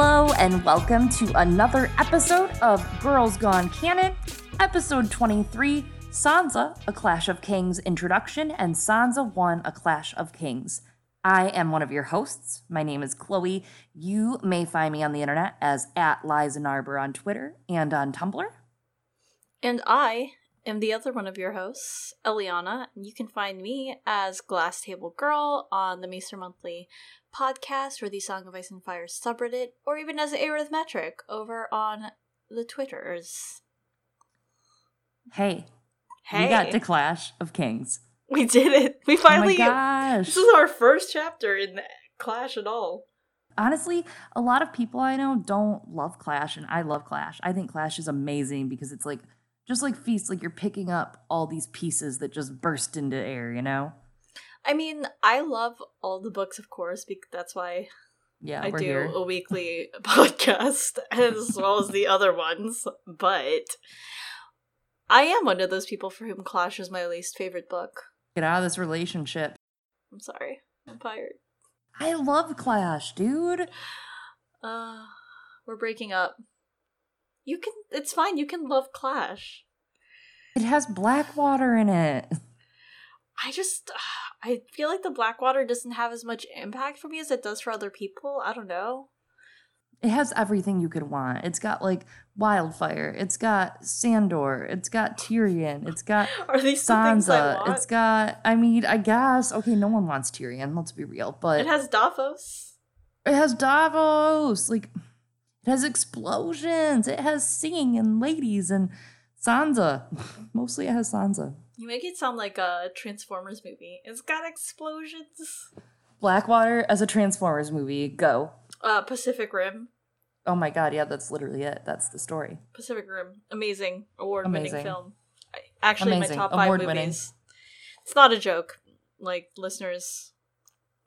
Hello, and welcome to another episode of Girls Gone Canon, episode 23 Sansa, A Clash of Kings introduction, and Sansa 1, A Clash of Kings. I am one of your hosts. My name is Chloe. You may find me on the internet as at Liza Narber on Twitter and on Tumblr. And I am the other one of your hosts, Eliana. You can find me as Glass Table Girl on the Maester Monthly podcast or the Song of Ice and Fire subreddit, or even as Arithmetric over on the Twitters. Hey, Hey, we got to Clash of Kings. we did it. We finally. oh my gosh. this is our first chapter in Clash at all. Honestly, a lot of people I know don't love Clash, and I love Clash. I think Clash is amazing because it's like just like Feast, like you're picking up all these pieces that just burst into air, you know? I mean, I love all the books, of course, because that's why Yeah, I do here. a weekly podcast as well as the other ones. But I am one of those people for whom Clash is my least favorite book. Get out of this relationship. I'm sorry. I'm tired. I love Clash, dude. Uh we're breaking up. You can it's fine, you can love Clash. It has Blackwater in it. I just I feel like the Blackwater doesn't have as much impact for me as it does for other people. I don't know. It has everything you could want. It's got like Wildfire. It's got Sandor. It's got Tyrion. It's got Are these the things I Sansa. want? It's got. I mean, I guess. Okay, no one wants Tyrion. Let's be real. But it has Davos. It has Davos. Like it has explosions. It has singing and ladies and Sansa. Mostly it has Sansa. You make it sound like a Transformers movie. It's got explosions. Blackwater as a Transformers movie. Go. Uh, Pacific Rim. Oh my god, yeah, that's literally it. That's the story. Pacific Rim. Amazing. Award-winning Amazing. film. Actually, Amazing. my top five Award-winning. movies. It's not a joke. Like, listeners,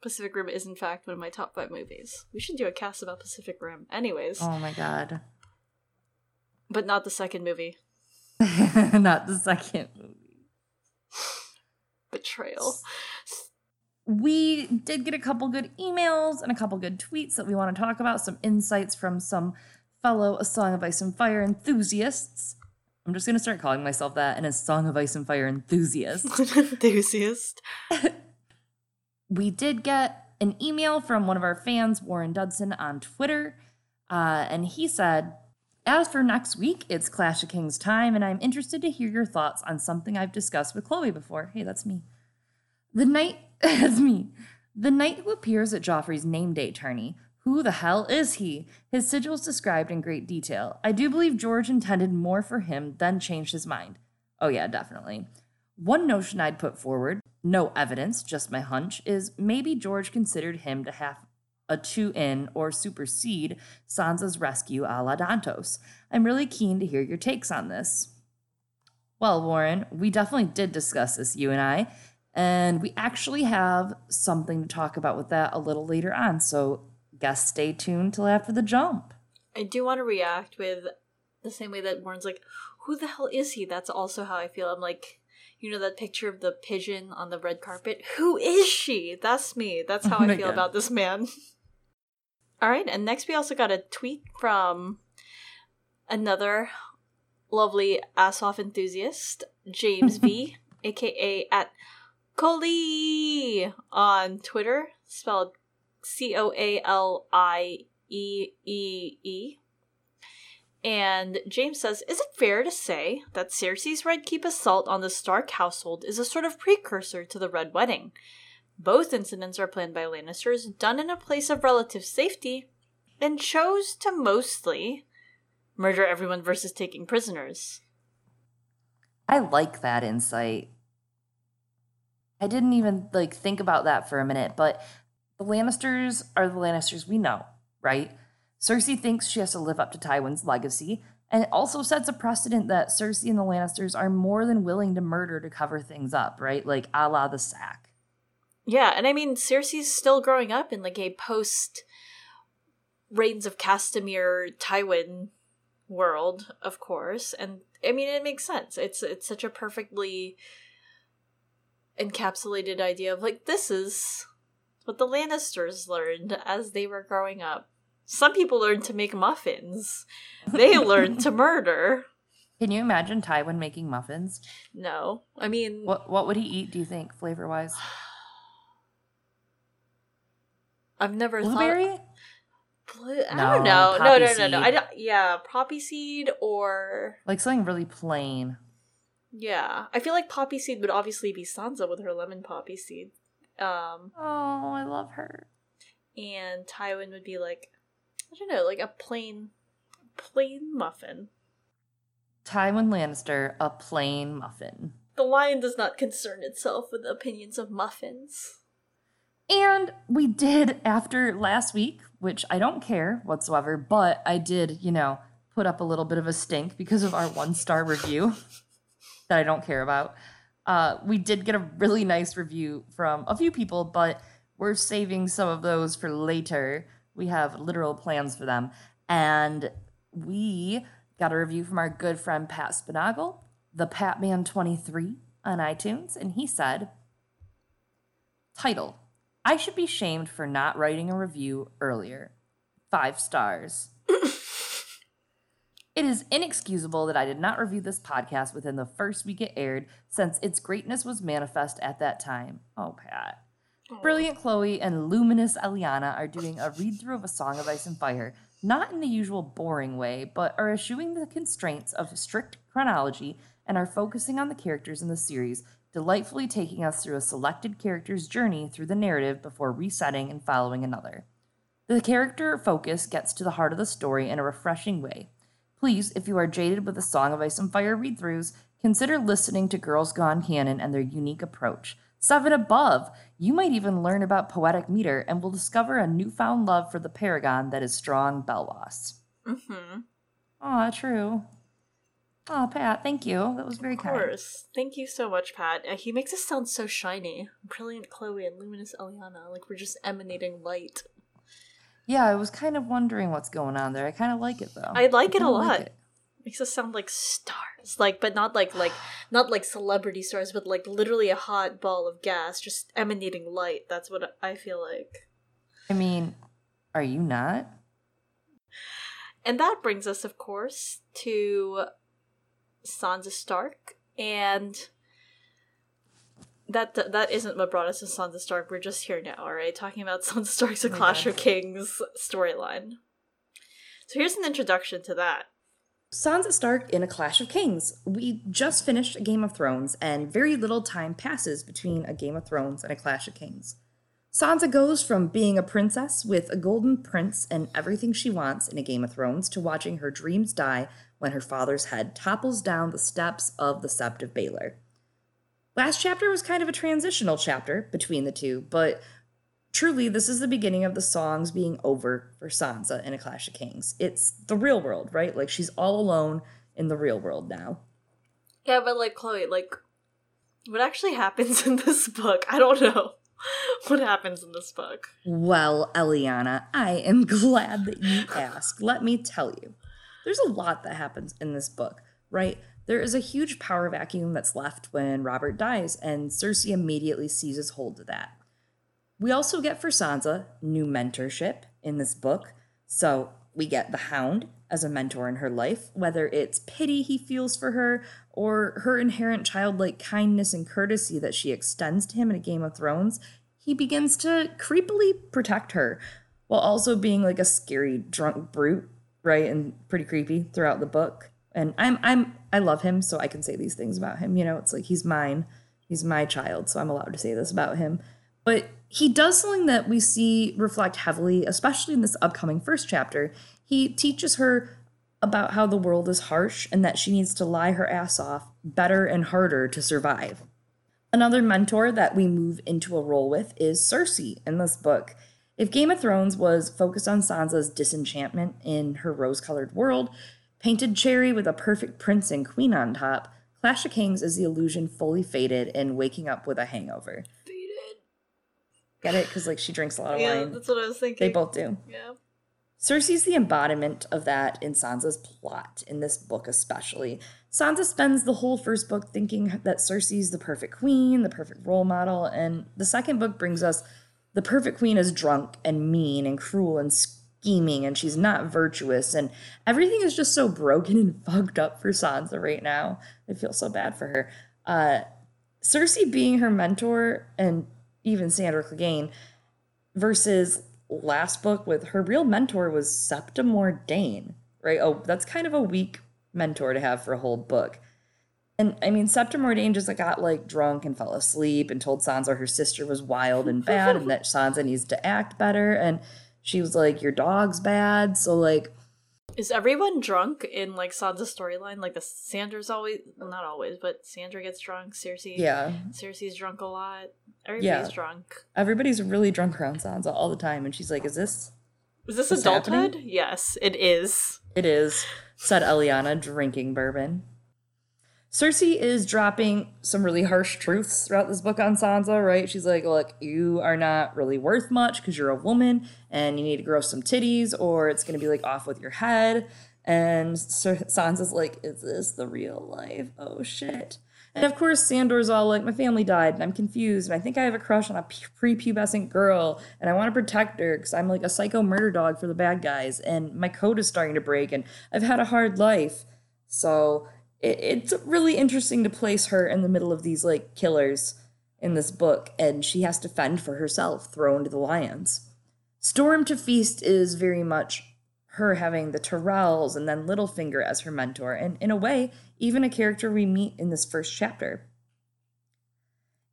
Pacific Rim is in fact one of my top five movies. We should do a cast about Pacific Rim. Anyways, Oh my god. but not the second movie. Not the second. Betrayal. we did get a couple good emails and a couple good tweets that we want to talk about, some insights from some fellow A Song of Ice and Fire enthusiasts. I'm just going to start calling myself that and a Song of Ice and Fire enthusiast. Enthusiast. we did get an email from one of our fans, Warren Dudson, on Twitter, uh, and he said, As for next week, it's Clash of Kings time, and I'm interested to hear your thoughts on something I've discussed with Chloe before. Hey, that's me. The knight, that's me. The knight who appears at Joffrey's name day tourney. Who the hell is he? His sigil is described in great detail. I do believe George intended more for him, then changed his mind. Oh, yeah, definitely. One notion I'd put forward, no evidence, just my hunch, is maybe George considered him to have a two in or supersede Sansa's rescue a la Dantos. I'm really keen to hear your takes on this. Well, Warren, we definitely did discuss this, you and I, and we actually have something to talk about with that a little later on, so guess stay tuned till after the jump. I do want to react with the same way that Warren's like, who the hell is he? That's also how I feel. I'm like, you know that picture of the pigeon on the red carpet? Who is she? That's me. That's how Oh I feel God. about this man. All right, and next we also got a tweet from another lovely ass off enthusiast, James V, aka at Coley on Twitter, spelled C O A L I E E E. And James says, Is it fair to say that Cersei's Red Keep assault on the Stark household is a sort of precursor to the Red Wedding? Both incidents are planned by Lannisters, done in a place of relative safety, and chose to mostly murder everyone versus taking prisoners. I like that insight. I didn't even like think about that for a minute, but the Lannisters are the Lannisters we know, right? Cersei thinks she has to live up to Tywin's legacy, and it also sets a precedent that Cersei and the Lannisters are more than willing to murder to cover things up, right? Like a la the sack. Yeah, and I mean, Cersei's still growing up in like a post Rains of Castamere Tywin world, of course, and I mean it makes sense. It's it's such a perfectly encapsulated idea of like this is what the Lannisters learned as they were growing up. Some people learn to make muffins. They learn to murder. Can you imagine Tywin making muffins? No. I mean What what would he eat, do you think, flavor wise? I've never Blueberry? thought Blue- I No, don't know. No, poppy no, no, no. I don't, yeah, poppy seed or Like something really plain. yeah. I feel like poppy seed would obviously be Sansa with her lemon poppy seed. Um Oh, I love her. and Tywin would be like I don't know, like a plain plain muffin. Tywin Lannister, a plain muffin. The lion does not concern itself with the opinions of muffins. And we did after last week, which I don't care whatsoever, but I did, you know, put up a little bit of a stink because of our one star review that I don't care about. Uh, we did get a really nice review from a few people, but we're saving some of those for later. We have literal plans for them. And we got a review from our good friend Pat Spinagle, the Patman23 on iTunes, and he said, Title I should be shamed for not writing a review earlier. Five stars. It is inexcusable that I did not review this podcast within the first week it aired, since its greatness was manifest at that time. Oh, Pat. Oh. Brilliant Chloe and luminous Eliana are doing a read through of A Song of Ice and Fire, not in the usual boring way, but are eschewing the constraints of strict chronology and are focusing on the characters in the series, delightfully taking us through a selected character's journey through the narrative before resetting and following another. The character focus gets to the heart of the story in a refreshing way. Please, if you are jaded with the Song of Ice and Fire read throughs, consider listening to Girls Gone Canon and their unique approach. Seven above, you might even learn about poetic meter and will discover a newfound love for the paragon that is strong Belwas. Mm-hmm. Aw, true. Aw, Pat, thank you. That was very kind. Of kind. course. Thank you so much, Pat. Uh, he makes us sound so shiny. Brilliant Chloe and luminous Eliana. Like we're just emanating light. Yeah, I was kind of wondering what's going on there. I kind of like it though. I like it a kinda like lot. it. Makes us sound like stars. Like but not like like not like celebrity stars, but like literally a hot ball of gas just emanating light. That's what I feel like. I mean, are you not? And that brings us, of course, to Sansa Stark, and that that isn't what brought us to Sansa Stark. We're just here now, all right, talking about Sansa Stark's A Oh Clash God. of Kings storyline. So here's an introduction to that. Sansa Stark in A Clash of Kings. We just finished A Game of Thrones, and very little time passes between A Game of Thrones and A Clash of Kings. Sansa goes from being a princess with a golden prince and everything she wants in A Game of Thrones to watching her dreams die when her father's head topples down the steps of the Sept of Baelor. Last chapter was kind of a transitional chapter between the two, but truly, this is the beginning of the songs being over for Sansa in A Clash of Kings. It's the real world, right? Like she's all alone in the real world now. Yeah, but like Chloe, like what actually happens in this book? I don't know. What happens in this book? Well, Eliana, I am glad that you asked. Let me tell you. There's a lot that happens in this book, right? There is a huge power vacuum that's left when Robert dies, and Cersei immediately seizes hold of that. We also get for Sansa new mentorship in this book. So we get the Hound as a mentor in her life, whether it's pity he feels for her or her inherent childlike kindness and courtesy that she extends to him in a Game of Thrones. He begins to creepily protect her while also being like a scary drunk brute, right? And pretty creepy throughout the book. And I'm I'm I love him, so I can say these things about him. You know, it's like he's mine. He's my child, so I'm allowed to say this about him. But he does something that we see reflect heavily, especially in this upcoming first chapter. He teaches her about how the world is harsh and that she needs to lie her ass off better and harder to survive. Another mentor that we move into a role with is Cersei in this book. If Game of Thrones was focused on Sansa's disenchantment in her rose colored world, painted cherry with a perfect prince and queen on top, Clash of Kings is the illusion fully faded and waking up with a hangover. Faded. Get it? Because like she drinks a lot of Yeah, wine. that's what I was thinking. They both do. Yeah. Cersei's the embodiment of that in Sansa's plot, in this book especially. Sansa spends the whole first book thinking that Cersei's the perfect queen, the perfect role model, and the second book brings us the perfect queen is drunk and mean and cruel and scheming and she's not virtuous and everything is just so broken and fucked up for Sansa right now. I feel so bad for her. Uh, Cersei being her mentor and even Sandor Clegane versus last book with her real mentor was Septa Mordane, right? Oh, that's kind of a weak mentor to have for a whole book. And I mean, Septa Mordane just got like drunk and fell asleep and told Sansa her sister was wild and bad and that Sansa needs to act better. And she was like, Your dog's bad. So, like, is everyone drunk in like Sansa's storyline? Like the Sandor's always well, not always, but Sandor gets drunk. Cersei, yeah, Cersei's drunk a lot. Everybody's Yeah. drunk. everybody's really drunk around Sansa all the time. And she's like, Is this? Is this adulthood? happening? Yes, it is. It is, said Eliana, drinking bourbon. Cersei is dropping some really harsh truths throughout this book on Sansa, right? She's like, look, you are not really worth much because you're a woman and you need to grow some titties or it's going to be like off with your head. And Sansa's like, is this the real life? Oh shit. And of course, Sandor's all like, my family died and I'm confused and I think I have a crush on a prepubescent girl and I want to protect her because I'm like a psycho murder dog for the bad guys and my code is starting to break and I've had a hard life. So it, it's really interesting to place her in the middle of these like killers in this book and she has to fend for herself, thrown to the lions. Storm to Feast is very much her having the Tyrells and then Littlefinger as her mentor, and in a way, even a character we meet in this first chapter.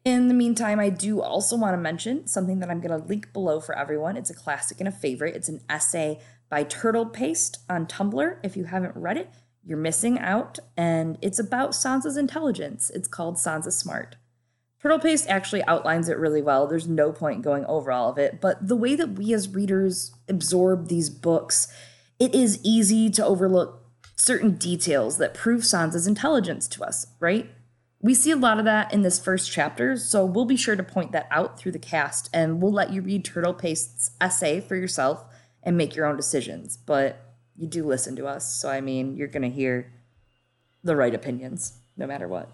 In the meantime, I do also want to mention something that I'm going to link below for everyone. It's a classic and a favorite. It's an essay by Turtle Paste on Tumblr. If you haven't read it, you're missing out, and it's about Sansa's intelligence. It's called Sansa Smart. Turtle Paste actually outlines it really well. There's no point going over all of it, but the way that we as readers absorb these books, it is easy to overlook certain details that prove Sansa's intelligence to us, right? We see a lot of that in this first chapter, so we'll be sure to point that out through the cast and we'll let you read Turtle Paste's essay for yourself and make your own decisions. But you do listen to us, so I mean, you're going to hear the right opinions no matter what.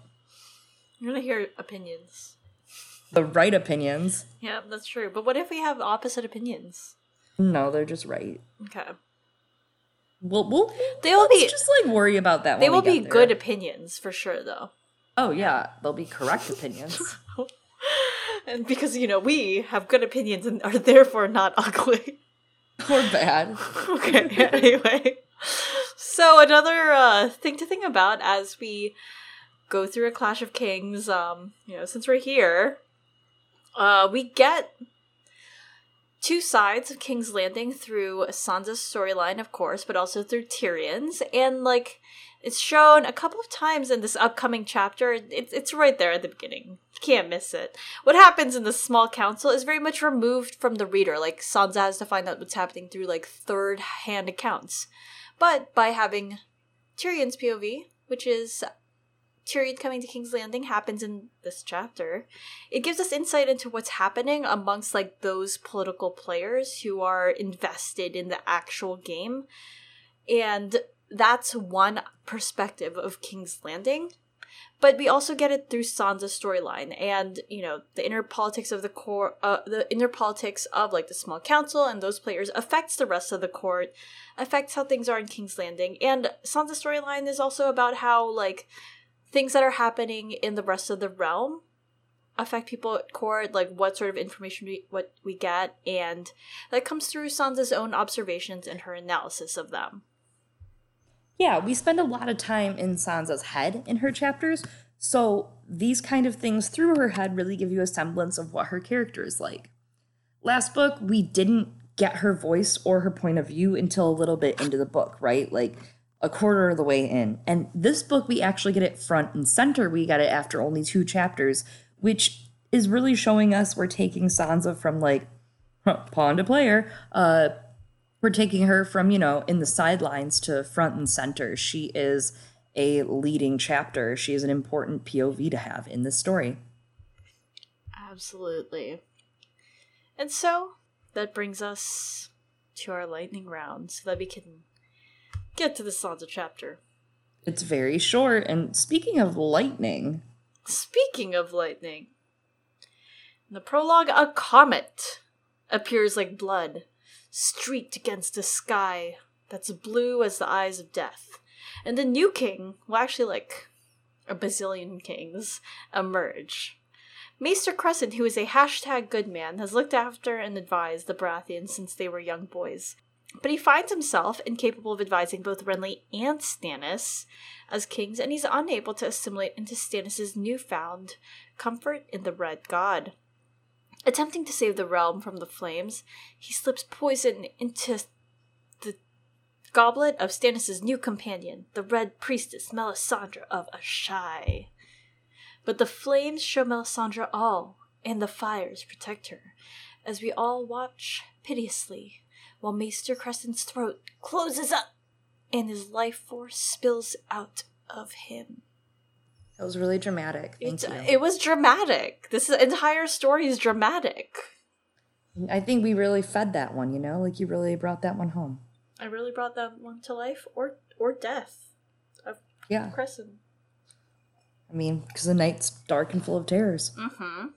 You're gonna hear opinions. The right opinions. Yeah, that's true. But what if we have opposite opinions? No, they're just right. Okay. We'll, we'll They will let's be- just like worry about that. They will be get good opinions for sure, though. Oh yeah, they'll be correct opinions. And because, you know, we have good opinions and are therefore not ugly. Or bad. okay, anyway. So another uh, thing to think about as we go through a Clash of Kings, um, you know, since we're here, uh, we get two sides of King's Landing through Sansa's storyline, of course, but also through Tyrion's, and like it's shown a couple of times in this upcoming chapter. It's it's right there at the beginning. Can't miss it. What happens in the small council is very much removed from the reader. Like Sansa has to find out what's happening through like third hand accounts. But by having Tyrion's POV, which is Tyrion coming to King's Landing happens in this chapter, it gives us insight into what's happening amongst like those political players who are invested in the actual game. And that's one perspective of King's Landing. But we also get it through Sansa's storyline and, you know, the inner politics of the court, uh, the inner politics of like the small council and those players affects the rest of the court, affects how things are in King's Landing. And Sansa's storyline is also about how like things that are happening in the rest of the realm affect people at court, like what sort of information we what we get, and that comes through Sansa's own observations and her analysis of them. Yeah, we spend a lot of time in Sansa's head in her chapters, so these kind of things through her head really give you a semblance of what her character is like. Last book, we didn't get her voice or her point of view until a little bit into the book, right? Like a quarter of the way in. And this book, we actually get it front and center. We got it after only two chapters, which is really showing us we're taking Sansa from like pawn to player, uh, we're taking her from you know in the sidelines to front and center. She is a leading chapter. She is an important pov to have in this story. Absolutely. And so that brings us to our lightning round so that we can get to the Sansa chapter. it's very short and speaking of lightning. Speaking of lightning, in the prologue, a comet appears like blood, streaked against a sky that's blue as the eyes of death. And the new king, well, actually, like a bazillion kings, emerge. Maester Cressen, who is a hashtag good man, has looked after and advised the Baratheons since they were young boys. But he finds himself incapable of advising both Renly and Stannis as kings, and he's unable to assimilate into Stannis' newfound comfort in the Red God. Attempting to save the realm from the flames, he slips poison into the goblet of Stannis' new companion, the Red Priestess Melisandre of Asshai. But the flames show Melisandre all, and the fires protect her, as we all watch piteously while Maester Cressen's throat closes up and his life force spills out of him. It was really dramatic. Thank It's, you. it was dramatic. This entire story is dramatic. I think we really fed that one, you know? Like you really brought that one home. I really brought that one to life or or death of Yeah. Cressen. I mean, because the night's dark and full of terrors. Mm-hmm.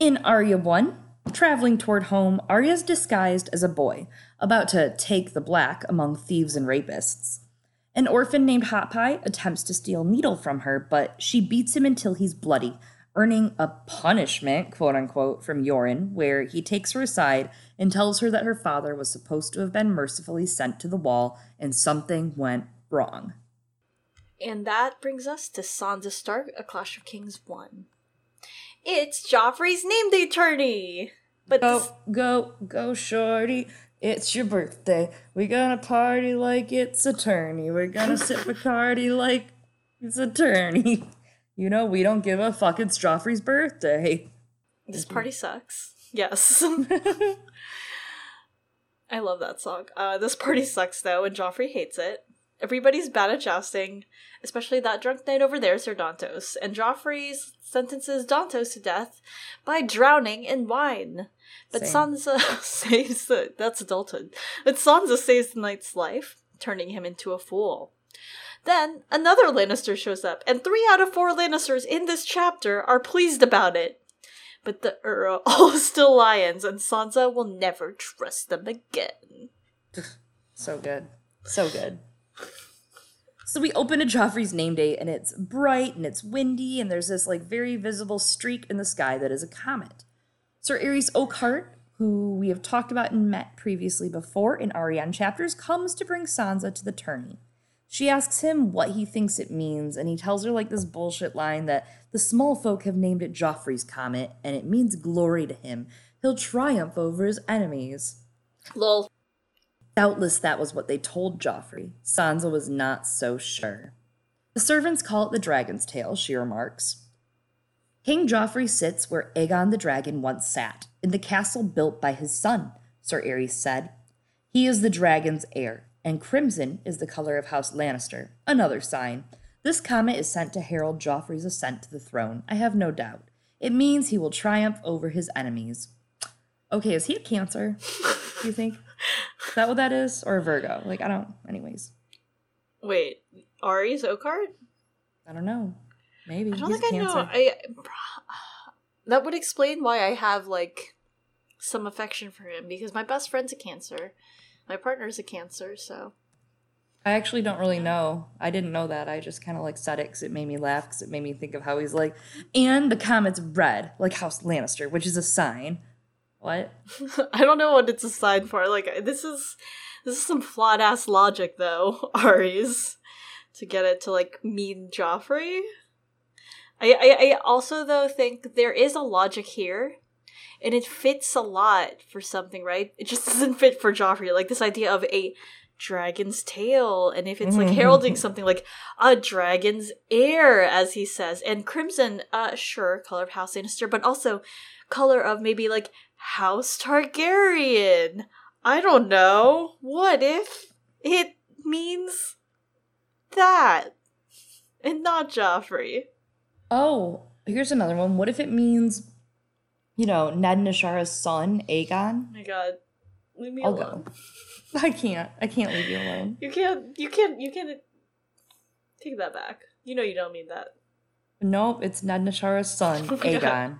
In Arya 1, traveling toward home, Arya's disguised as a boy, about to take the black among thieves and rapists. An orphan named Hot Pie attempts to steal Needle from her, but she beats him until he's bloody, earning a punishment, quote unquote, from Yoren, where he takes her aside and tells her that her father was supposed to have been mercifully sent to the wall and something went wrong. And that brings us to Sansa Stark, A Clash of Kings 1. It's Joffrey's name day tourney! But Go, this- go, go, shorty. It's your birthday. We gonna party like it's a tourney. We're gonna sip Bacardi like it's a tourney. You know, we don't give a fuck. It's Joffrey's birthday. this party sucks. Yes. I love that song. Uh, this party sucks though, and Joffrey hates it. Everybody's bad at jousting, especially that drunk knight over there, Sir Dantos. And Joffrey sentences Dantos to death by drowning in wine. But Same. Sansa saves the that's adulthood. But Sansa saves the knight's life, turning him into a fool. Then another Lannister shows up, and three out of four Lannisters in this chapter are pleased about it. But the Earl all still lions, and Sansa will never trust them again. So good. So good. So we open to Joffrey's name day, and it's bright and it's windy, and there's this like very visible streak in the sky that is a comet. Sir Arys Oakheart, who we have talked about and met previously before in Arianne chapters, comes to bring Sansa to the tourney. She asks him what he thinks it means, and he tells her like this bullshit line that the small folk have named it Joffrey's Comet, and it means glory to him. He'll triumph over his enemies. Lol. Doubtless that was what they told Joffrey. Sansa was not so sure. The servants call it the dragon's tail, she remarks. King Joffrey sits where Aegon the dragon once sat, in the castle built by his son, Sir Arys said. He is the dragon's heir, and crimson is the color of House Lannister, another sign. This comet is sent to herald Joffrey's ascent to the throne, I have no doubt. It means he will triumph over his enemies. Okay, is he a Cancer? Do you think? Is that what that is? Or a Virgo? Like, I don't. Anyways, Wait, Arys Oakheart? I don't know. Maybe. I don't think I know. I that would explain why I have like some affection for him because my best friend's a Cancer, my partner's a Cancer, so I actually don't really know. I didn't know that. I just kind of like said it because it made me laugh because it made me think of how he's like, and the comet's red, like House Lannister, which is a sign. What? I don't know what it's a sign for. Like this is this is some flawed ass logic though, Arys, to get it to like mean Joffrey. I, I I also though think there is a logic here, and it fits a lot for something, right? It just doesn't fit for Joffrey. Like this idea of a dragon's tail, and if it's like heralding something like a dragon's heir, as he says, and crimson, uh, sure, color of House Lannister, but also color of maybe like House Targaryen. I don't know. What if it means that and not Joffrey? Oh, here's another one. What if it means, you know, Ned and Ashara's son, Aegon? Oh my god. Leave me I'll alone. go. I can't. I can't leave you alone. You can't you can't you can't take that back. You know you don't mean that. Nope, it's Ned and Ashara's son, Oh my God. Aegon,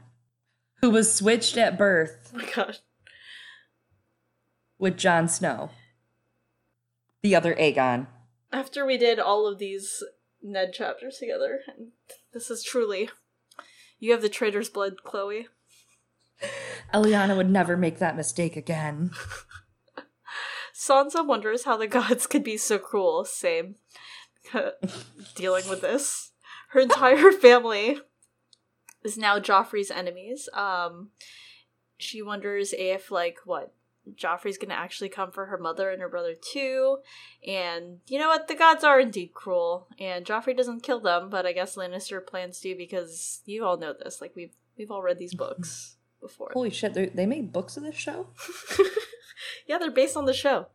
who was switched at birth. Oh my god. with Jon Snow. The other Aegon. After we did all of these Ned chapters together, and this is truly you have the traitor's blood, Chloe. Eliana would never make that mistake again. Sansa wonders how the gods could be so cruel. Same. Dealing with this. Her entire family is now Joffrey's enemies. Um, she wonders if, like, what? Joffrey's gonna actually come for her mother and her brother too. And you know what? The gods are indeed cruel. And Joffrey doesn't kill them, but I guess Lannister plans to because you all know this. Like we've we've all read these books before. Holy shit! They made books of this show. yeah, they're based on the show.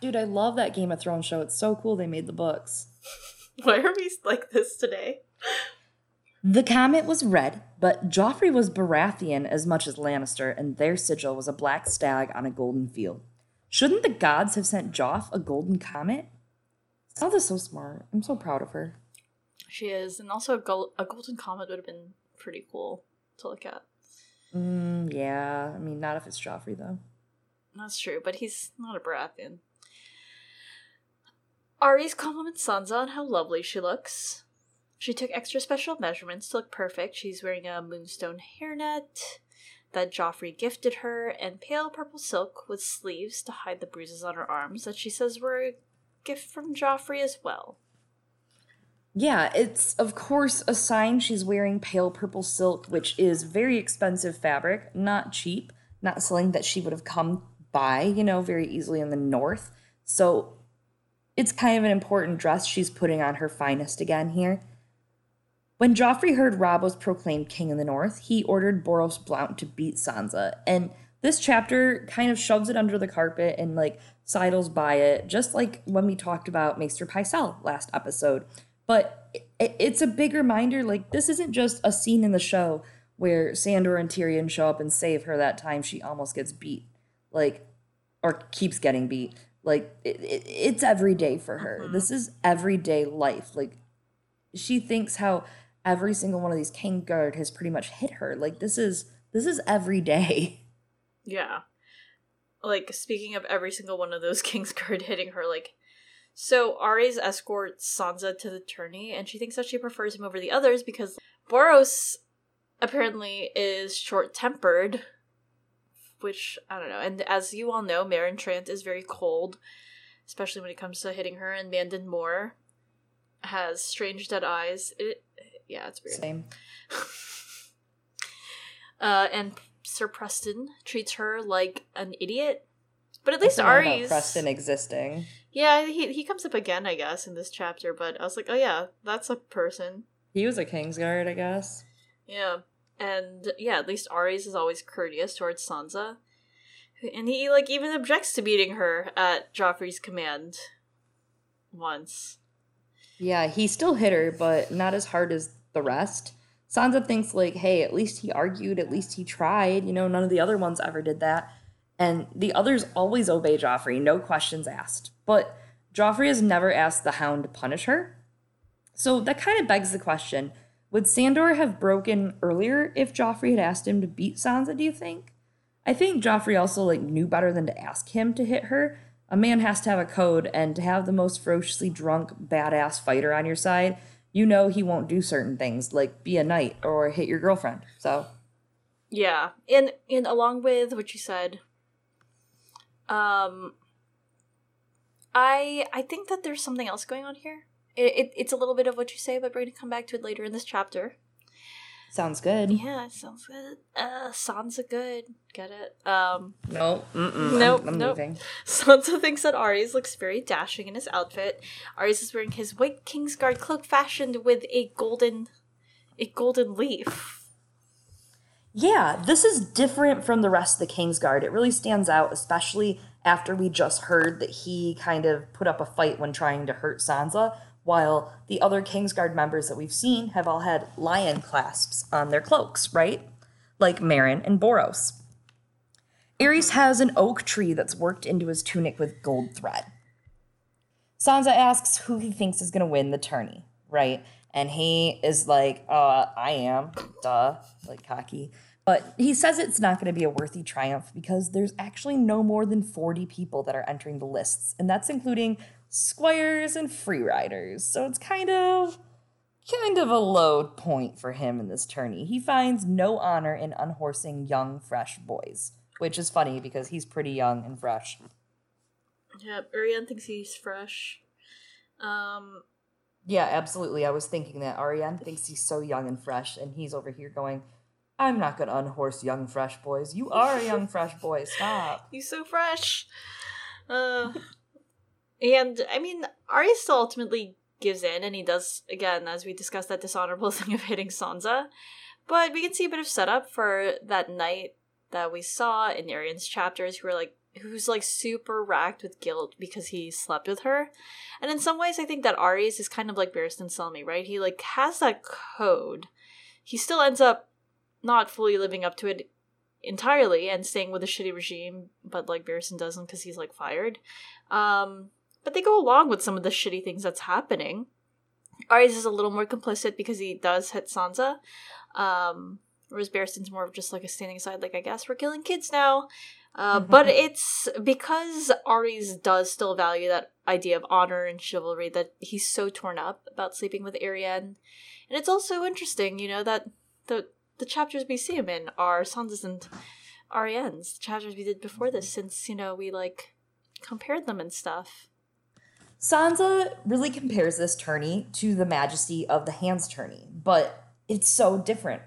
Dude, I love that Game of Thrones show. It's so cool they made the books. Why are we like this today? The comet was red, but Joffrey was Baratheon as much as Lannister, and their sigil was a black stag on a golden field. Shouldn't the gods have sent Joff a golden comet? Sansa's so smart. I'm so proud of her. She is, and also a, gold, a golden comet would have been pretty cool to look at. Mm, yeah, I mean, not if it's Joffrey though. That's true, but he's not a Baratheon. Arys compliments Sansa on how lovely she looks. She took extra special measurements to look perfect. She's wearing a moonstone hairnet that Joffrey gifted her, and pale purple silk with sleeves to hide the bruises on her arms that she says were a gift from Joffrey as well. Yeah, it's of course a sign she's wearing pale purple silk, which is very expensive fabric, not cheap, not something that she would have come by, you know, very easily in the north. So it's kind of an important dress she's putting on her finest again here. When Joffrey heard Robb was proclaimed king in the north, he ordered Boros Blount to beat Sansa. And this chapter kind of shoves it under the carpet and like sidles by it, just like when we talked about Maester Pycelle last episode. But it's a big reminder like, this isn't just a scene in the show where Sandor and Tyrion show up and save her that time she almost gets beat. Like, or keeps getting beat. Like, it, it, it's every day for her. Mm-hmm. This is everyday life. Like, she thinks how every single one of these Kingsguard has pretty much hit her. Like this is this is every day. Yeah. Like speaking of every single one of those Kingsguard hitting her, like so Arys escorts Sansa to the tourney and she thinks that she prefers him over the others because Boros apparently is short tempered. Which I don't know. And as you all know, Meryn Trant is very cold, especially when it comes to hitting her, and Mandon Moore has strange dead eyes. It yeah, it's weird. Same. uh, and Sir Preston treats her like an idiot. But at least Arys Preston existing. Yeah, he he comes up again, I guess, in this chapter. But I was like, oh yeah, that's a person. He was a Kingsguard, I guess. Yeah, and yeah, at least Arys is always courteous towards Sansa, and he like even objects to beating her at Joffrey's command. Once. Yeah, he still hit her, but not as hard as the rest. Sansa thinks like, hey, at least he argued, at least he tried. You know, none of the other ones ever did that. And the others always obey Joffrey, no questions asked. But Joffrey has never asked the Hound to punish her. So that kind of begs the question would Sandor have broken earlier if Joffrey had asked him to beat Sansa, do you think? I think Joffrey also like knew better than to ask him to hit her. A man has to have a code, and to have the most ferociously drunk, badass fighter on your side, you know he won't do certain things like be a knight or hit your girlfriend. So yeah, and and along with what you said, um, I I think that there's something else going on here. It, it it's a little bit of what you say, but we're going to come back to it later in this chapter. Sounds good. Yeah, sounds good. Uh, Sansa good. Get it? Um, no, nope, I'm, I'm nope. Moving. Sansa thinks that Arys looks very dashing in his outfit. Arys is wearing his white Kingsguard cloak fashioned with a golden, a golden leaf. Yeah, this is different from the rest of the Kingsguard. It really stands out, especially after we just heard that he kind of put up a fight when trying to hurt Sansa while the other Kingsguard members that we've seen have all had lion clasps on their cloaks, right? Like Meryn and Boros. Arys has an oak tree that's worked into his tunic with gold thread. Sansa asks who he thinks is going to win the tourney, right? And he is like, uh, I am, duh, like cocky. But he says it's not going to be a worthy triumph because there's actually no more than 40 people that are entering the lists, and that's including squires and free riders. So it's kind of kind of a low point for him in this tourney. He finds no honor in unhorsing young, fresh boys, which is funny because he's pretty young and fresh. Yeah, Arianne thinks he's fresh. Um, yeah, absolutely. I was thinking that Arianne thinks he's so young and fresh, and he's over here going, I'm not to unhorse young, fresh boys. You are a young, fresh boy. Stop. He's so fresh. Uh, and, I mean, Ari still ultimately gives in, and he does, again, as we discussed, that dishonorable thing of hitting Sansa. But we can see a bit of setup for that night that we saw in Arianne's chapters, who are like, who's like super racked with guilt because he slept with her. And in some ways, I think that Arys is kind of like Barristan Selmy, right? He like has that code. He still ends up not fully living up to it entirely and staying with a shitty regime, but like Barristan doesn't because he's like fired. Um, but they go along with some of the shitty things that's happening. Arys is a little more complicit because he does hit Sansa. Um, whereas Barristan's more of just like a standing aside, like, I guess we're killing kids now. Uh, mm-hmm. But it's because Arys does still value that idea of honor and chivalry that he's so torn up about sleeping with Arianne. And it's also interesting, you know, that the the chapters we see him in are Sansa's and Arianne's, the chapters we did before this, since, you know, we like compared them and stuff. Sansa really compares this tourney to the majesty of the Hands tourney, but it's so different.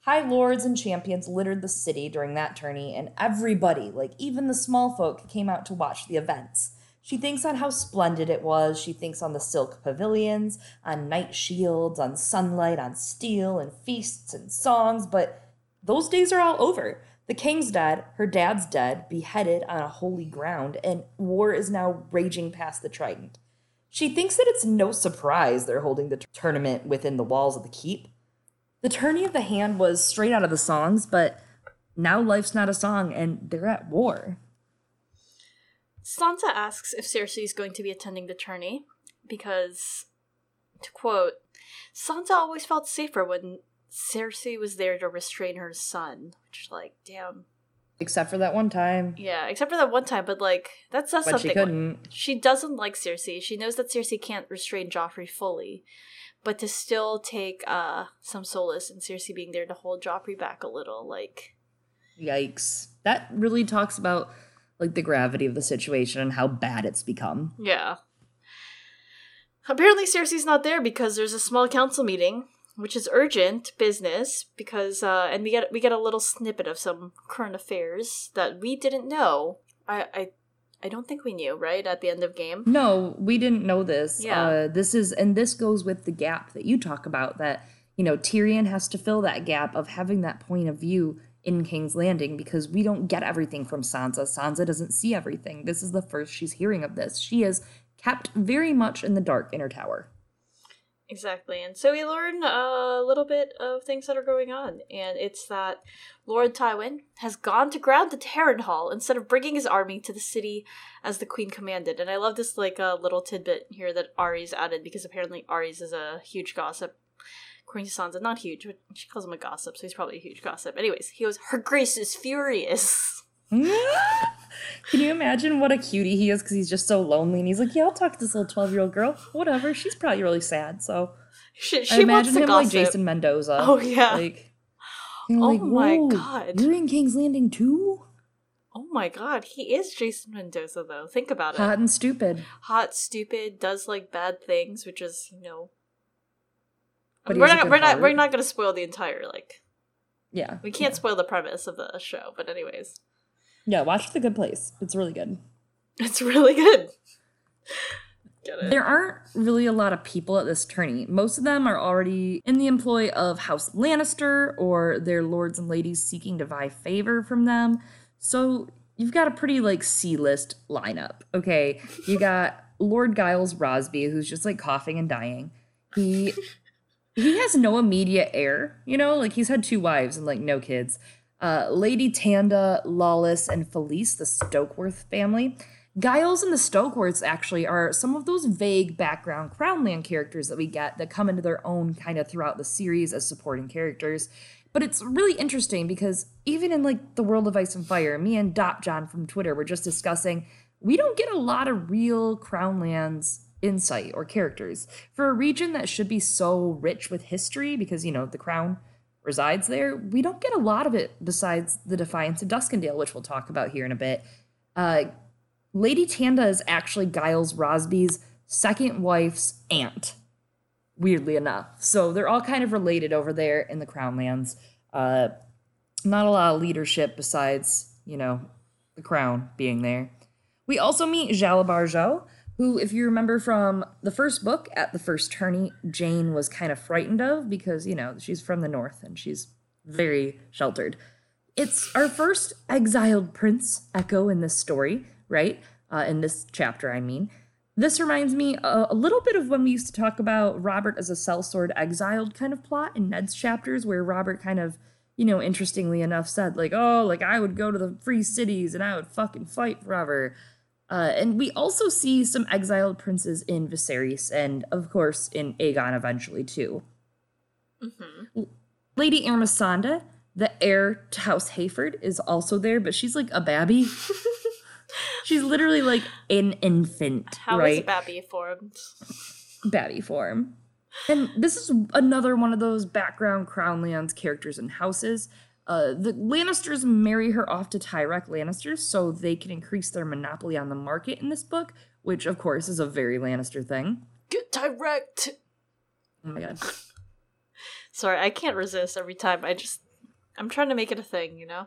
High lords and champions littered the city during that tourney, and everybody, like even the small folk, came out to watch the events. She thinks on how splendid it was. She thinks on the silk pavilions, on knight shields, on sunlight, on steel, and feasts and songs, but those days are all over. The king's dead, her dad's dead, beheaded on a holy ground, and war is now raging past the Trident. She thinks that it's no surprise they're holding the tournament within the walls of the keep. The tourney of the hand was straight out of the songs, but now life's not a song and they're at war. Sansa asks if Cersei is going to be attending the tourney because, to quote, Sansa always felt safer when Cersei was there to restrain her son. Which, like, damn. Except for that one time. Yeah, except for that one time, but like that says but something. She couldn't. She doesn't like Cersei. She knows that Cersei can't restrain Joffrey fully but to still take uh some solace in Cersei being there to hold Joffrey back a little, like Yikes. That really talks about like the gravity of the situation and how bad it's become. Yeah. Apparently Cersei's not there because there's a small council meeting, which is urgent business because uh and we get we get a little snippet of some current affairs that we didn't know. I I I don't think we knew, right? At the end of game. No, we didn't know this. Yeah. Uh, this is, and this goes with the gap that you talk about. That you know Tyrion has to fill that gap of having that point of view in King's Landing because we don't get everything from Sansa. Sansa doesn't see everything. This is the first she's hearing of this. She is kept very much in the dark in her tower. Exactly. And so we learn a little bit of things that are going on. And it's that Lord Tywin has gone to ground the hall instead of bringing his army to the city as the Queen commanded. And I love this like a uh, little tidbit here that Arys added because apparently Arys is a huge gossip. According to Sansa, not huge, but she calls him a gossip, so he's probably a huge gossip. Anyways, he goes, Her Grace is furious. Can you imagine what a cutie he is because he's just so lonely and he's like, yeah, I'll talk to this little twelve year old girl. Whatever. She's probably really sad. So she, she I imagine him gossip. like Jason Mendoza. Oh yeah. Like, oh like, my god. You're in King's Landing too. Oh my god, he is Jason Mendoza though. Think about it. Hot and stupid. Hot, stupid, does like bad things, which is you know. But we're not. We're not. We're not going to spoil the entire like. Yeah. We can't yeah. spoil the premise of the show, but anyways. Yeah, watch The Good Place. It's really good. It's really good. There aren't really a lot of people at this tourney. Most of them are already in the employ of House Lannister or their lords and ladies seeking to vie favor from them. So you've got a pretty like C list lineup. Okay. You got Lord Giles Rosby, who's just like coughing and dying. He he has no immediate heir, you know, like he's had two wives and like no kids uh, Lady Tanda, Lollys, and Falyse, the Stokeworth family. Giles and the Stokeworths actually are some of those vague background Crownland characters that we get that come into their own kind of throughout the series as supporting characters. But it's really interesting because even in like the world of Ice and Fire, me and Dot John from Twitter were just discussing we don't get a lot of real Crownlands insight or characters for a region that should be so rich with history because you know the crown resides there. We don't get a lot of it besides the Defiance of Duskendale, which we'll talk about here in a bit. Uh, Lady Tanda is actually Gyles Rosby's second wife's aunt, weirdly enough. So they're all kind of related over there in the Crownlands. Uh, not a lot of leadership besides, you know, the crown being there. We also meet Jalabhar Xho, who, if you remember from the first book, at the first tourney, Jeyne was kind of frightened of because, you know, she's from the north and she's very sheltered. It's our first exiled prince echo in this story, right? Uh, in this chapter, I mean. This reminds me a, a, little bit of when we used to talk about Robert as a sellsword exiled kind of plot in Ned's chapters, where Robert kind of, you know, interestingly enough said, like, oh, like I would go to the free cities and I would fucking fight forever. Uh, and we also see some exiled princes in Viserys and, of course, in Aegon eventually, too. Mm-hmm. Lady Ermesande, the heir to House Hayford, is also there, but she's like a babby. she's literally like an infant. How right? is Babby formed? Babby form. And this is another one of those background Crown Crownlands characters and houses uh, the Lannisters marry her off to Tyrek Lannister so they can increase their monopoly on the market in this book, which of course is a very Lannister thing. Get Tyrek! Oh my god. Sorry, I can't resist every time. I just I'm trying to make it a thing, you know?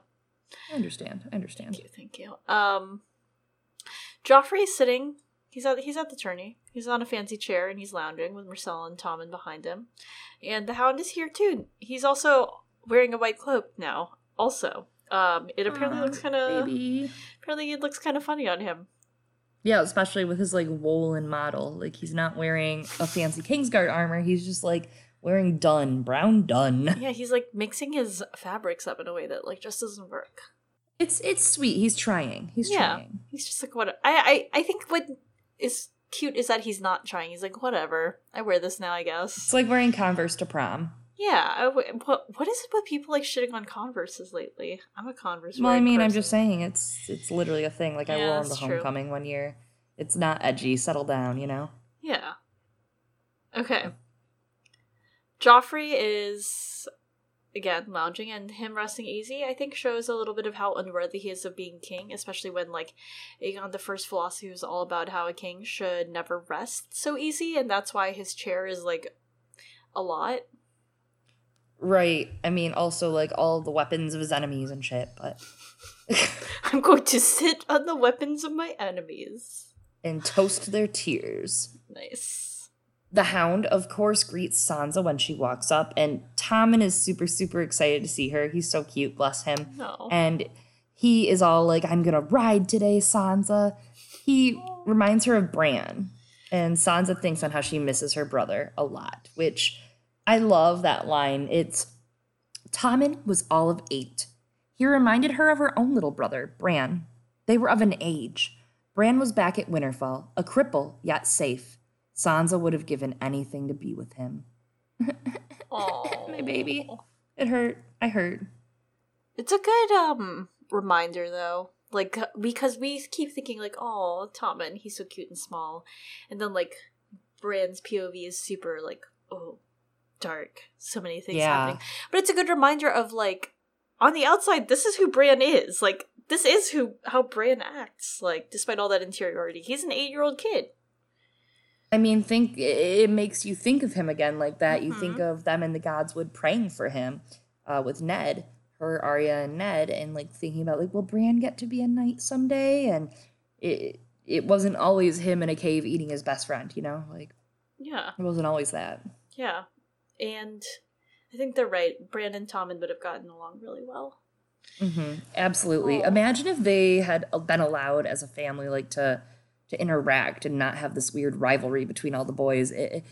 I understand. I understand. Thank you, thank you. Um Joffrey's sitting he's at he's at the tourney. He's on a fancy chair and he's lounging with Myrcella and Tommen behind him. And the hound is here too. He's also wearing a white cloak now. Also, um, it apparently Aww, looks kind of apparently it looks kind of funny on him. Yeah, especially with his like woolen model. Like he's not wearing a fancy Kingsguard armor. He's just like wearing dun, brown dun. Yeah, he's like mixing his fabrics up in a way that like just doesn't work. It's it's sweet. He's trying. He's yeah, trying. He's just like what I I I think what is cute is that he's not trying. He's like whatever. I wear this now. I guess it's like wearing Converse to prom. Yeah, what what is it with people like shitting on Converses lately? I'm a Converse. Well, I mean, person. I'm just saying it's it's literally a thing. Like yeah, I wore them to homecoming true. one year. It's not edgy. Settle down, you know. Yeah. Okay. Joffrey is again lounging, and him resting easy. I think shows a little bit of how unworthy he is of being king, especially when like Aegon the First philosophy was all about how a king should never rest so easy, and that's why his chair is like a lot Right. I mean, also like all the weapons of his enemies and shit, but. I'm going to sit on the weapons of my enemies. And toast their tears. Nice. The hound, of course, greets Sansa when she walks up, and Tommen is super, super excited to see her. He's so cute, bless him. No. And he is all like, I'm gonna ride today, Sansa. He reminds her of Bran. And Sansa thinks on how she misses her brother a lot, which I love that line. It's Tommen was all of eight. He reminded her of her own little brother, Bran. They were of an age. Bran was back at Winterfell, a cripple, yet safe. Sansa would have given anything to be with him. Oh, my baby. It hurt. I hurt. It's a good um reminder though. Like because we keep thinking like, oh, Tommen, he's so cute and small. And then like Bran's POV is super like, oh, dark. So many things yeah. happening. But it's a good reminder of like on the outside, this is who Bran is. Like this is who how Bran acts. Like despite all that interiority, he's an eight year old kid. I mean, think it makes you think of him again like that. Mm-hmm. You think mm-hmm. of them and the Godswood praying for him uh, with Ned, her Arya and Ned, and like thinking about like, will Bran get to be a knight someday? And it it wasn't always him in a cave eating his best friend, you know, like yeah, it wasn't always that. Yeah, and I think they're right. Bran and Tommen would have gotten along really well. Mm-hmm. Absolutely. Imagine if they had been allowed as a family, like to to interact and not have this weird rivalry between all the boys. It,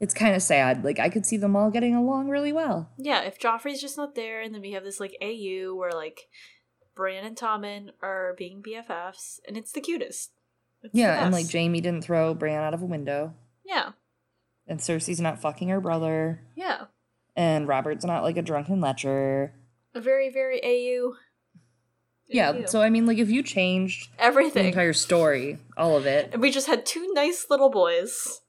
it's kind of sad. Like I could see them all getting along really well. Yeah, if Joffrey's just not there, and then we have this like AU where like Bran and Tommen are being BFFs, and it's the cutest. It's yeah, the and like Jaime didn't throw Bran out of a window. Yeah, and Cersei's not fucking her brother. Yeah. and Robert's not like a drunken lecher. A very, very AU. Yeah, AU. so I mean, like if you changed the everything. entire story, all of it, and we just had two nice little boys.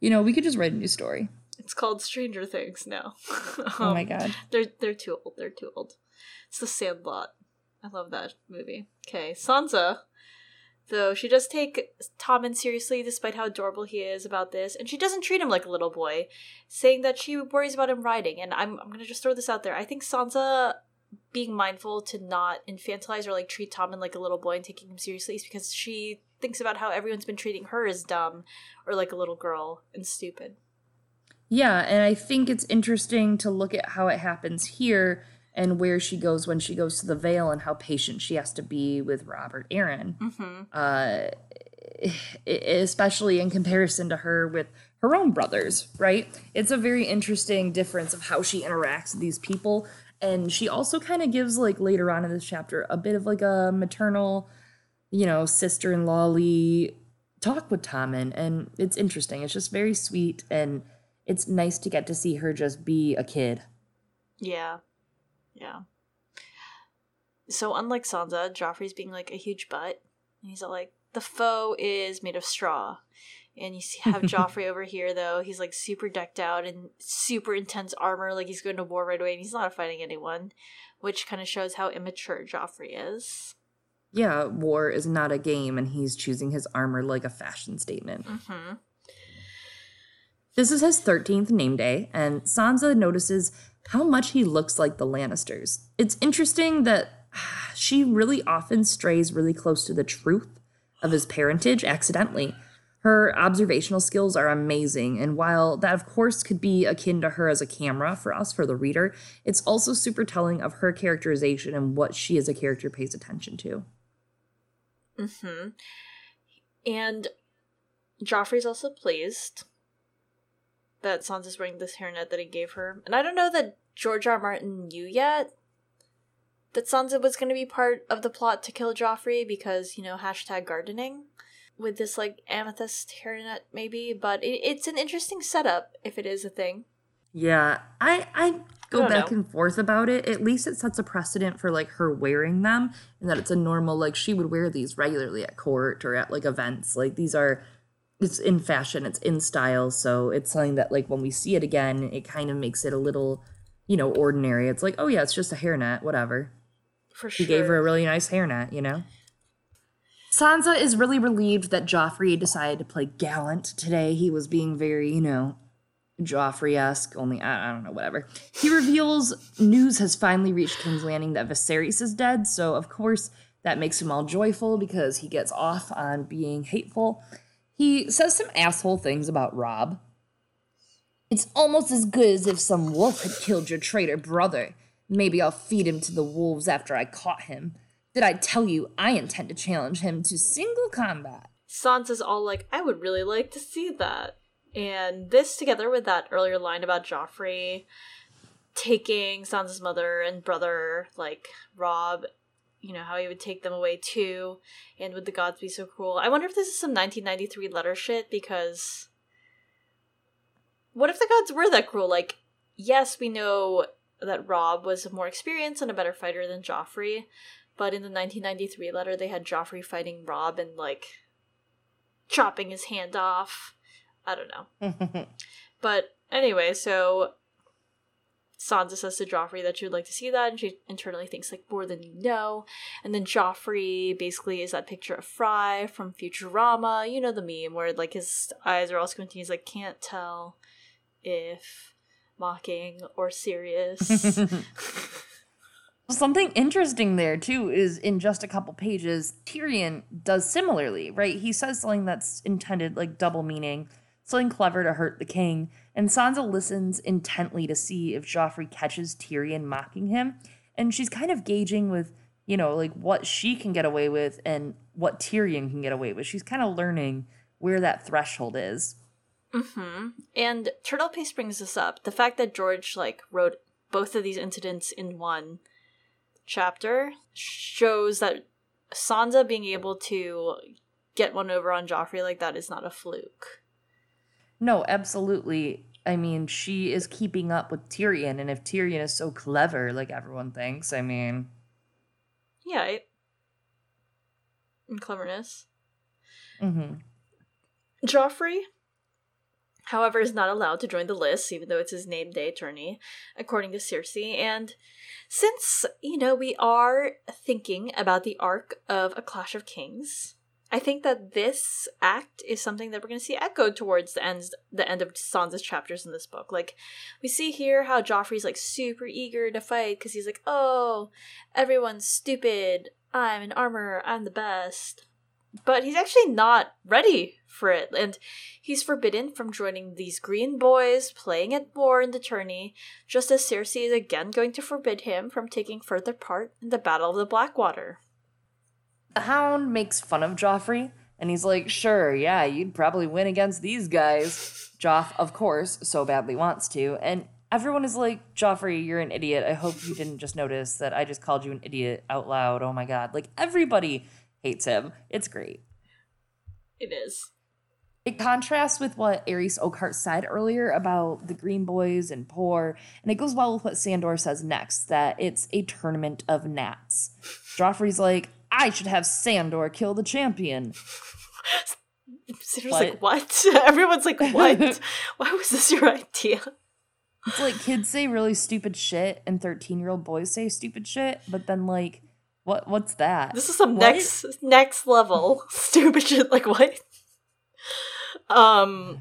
you know, we could just write a new story. It's called Stranger Things now. Oh my Um, god. They're they're too old. They're too old. It's the Sandlot. I love that movie. Okay, Sansa. Though she does take Tommen seriously despite how adorable he is about this, and she doesn't treat him like a little boy, saying that she worries about him riding. And I'm I'm gonna just throw this out there. I think Sansa being mindful to not infantilize or like treat Tommen like a little boy and taking him seriously is because she thinks about how everyone's been treating her as dumb or like a little girl and stupid. Yeah, and I think it's interesting to look at how it happens here and where she goes when she goes to the Vale and how patient she has to be with Robert Arryn. Mm-hmm. Uh, especially in comparison to her with her own brothers, right? It's a very interesting difference of how she interacts with these people. And she also kind of gives, like, later on in this chapter, a bit of like a maternal, you know, sister in lawly talk with Tommen. And it's interesting. It's just very sweet. And it's nice to get to see her just be a kid. Yeah. Yeah. So unlike Sansa, Joffrey's being like a huge butt. And he's all like, the foe is made of straw. And you see, have Joffrey over here though. He's like super decked out in super intense armor, like he's going to war right away, and he's not fighting anyone, which kind of shows how immature Joffrey is. Yeah, war is not a game, and he's choosing his armor like a fashion statement. Mm-hmm. This is his 13th name day, and Sansa notices how much he looks like the Lannisters. It's interesting that she really often strays really close to the truth of his parentage accidentally. Her observational skills are amazing, and while that, of course, could be akin to her as a camera for us, for the reader, it's also super telling of her characterization and what she as a character pays attention to. Mm-hmm. And Joffrey's also pleased that Sansa's wearing this hairnet that he gave her. And I don't know that George R. R. Martin knew yet that Sansa was going to be part of the plot to kill Joffrey because, you know, hashtag gardening with this, like, amethyst hairnet, maybe. But it, it's an interesting setup if it is a thing. Yeah, I I go don't back know. and forth about it. At least it sets a precedent for like her wearing them and that it's a normal like she would wear these regularly at court or at like events. Like these are it's in fashion, it's in style, so it's something that like when we see it again, it kind of makes it a little, you know, ordinary. It's like, oh yeah, it's just a hairnet, whatever. For sure. He gave her a really nice hairnet, you know? Sansa is really relieved that Joffrey decided to play gallant today. He was being very, you know, Joffrey esque, only, I, I don't know, whatever. He reveals news has finally reached King's Landing that Viserys is dead, so of course that makes him all joyful because he gets off on being hateful. He says some asshole things about Robb. It's almost as good as if some wolf had killed your traitor brother. Maybe I'll feed him to the wolves after I caught him. Did I tell you I intend to challenge him to single combat? Sansa's all like, I would really like to see that. And this, together with that earlier line about Joffrey taking Sansa's mother and brother, like Robb, you know, how he would take them away too, and would the gods be so cruel? I wonder if this is some 1993 letter shit because. What if the gods were that cruel? Like, yes, we know that Robb was more experienced and a better fighter than Joffrey, but in the 1993 letter, they had Joffrey fighting Robb and, like, chopping his hand off. I don't know. But anyway, so Sansa says to Joffrey that she would like to see that, and she internally thinks like more than you know. And then Joffrey basically is that picture of Fry from Futurama, you know the meme where like his eyes are all squinty. He's like can't tell if mocking or serious. Something interesting there too is in just a couple pages, Tyrion does similarly, right? He says something that's intended like double meaning, something clever to hurt the king, and Sansa listens intently to see if Joffrey catches Tyrion mocking him, and she's kind of gauging with, you know, like what she can get away with and what Tyrion can get away with. She's kind of learning where that threshold is. hmm And Turtle Paste brings this up. The fact that George like wrote both of these incidents in one chapter shows that Sansa being able to get one over on Joffrey like that is not a fluke. No, absolutely. I mean, she is keeping up with Tyrion, and if Tyrion is so clever, like everyone thinks, I mean, Yeah. It, and cleverness. hmm Joffrey, however, is not allowed to join the list, even though it's his name day attorney, according to Cersei. And since, you know, we are thinking about the arc of A Clash of Kings, I think that this act is something that we're going to see echoed towards the end, the end of Sansa's chapters in this book. Like, we see here how Joffrey's like super eager to fight because he's like, oh, everyone's stupid. I'm in armor. I'm the best but he's actually not ready for it and he's forbidden from joining these green boys playing at war in the tourney just as cersei is again going to forbid him from taking further part in the battle of the blackwater the Hound makes fun of Joffrey, and he's like, "Sure, yeah, you'd probably win against these guys." Joff, of course, so badly wants to, and everyone is like, "Joffrey, you're an idiot. I hope you didn't just notice that I just called you an idiot out loud. Oh my god!" Like everybody hates him. It's great. it is It contrasts with what Arys Oakheart said earlier about the Green Boys and poor, and it goes well with what Sandor says next that it's a tournament of gnats. Joffrey's like, I should have Sandor kill the champion. Sarah's like what everyone's like what why was this your idea It's like kids say really stupid shit and 13 year old boys say stupid shit, but then, like, what what's that? this is some What? next next level stupid shit like what um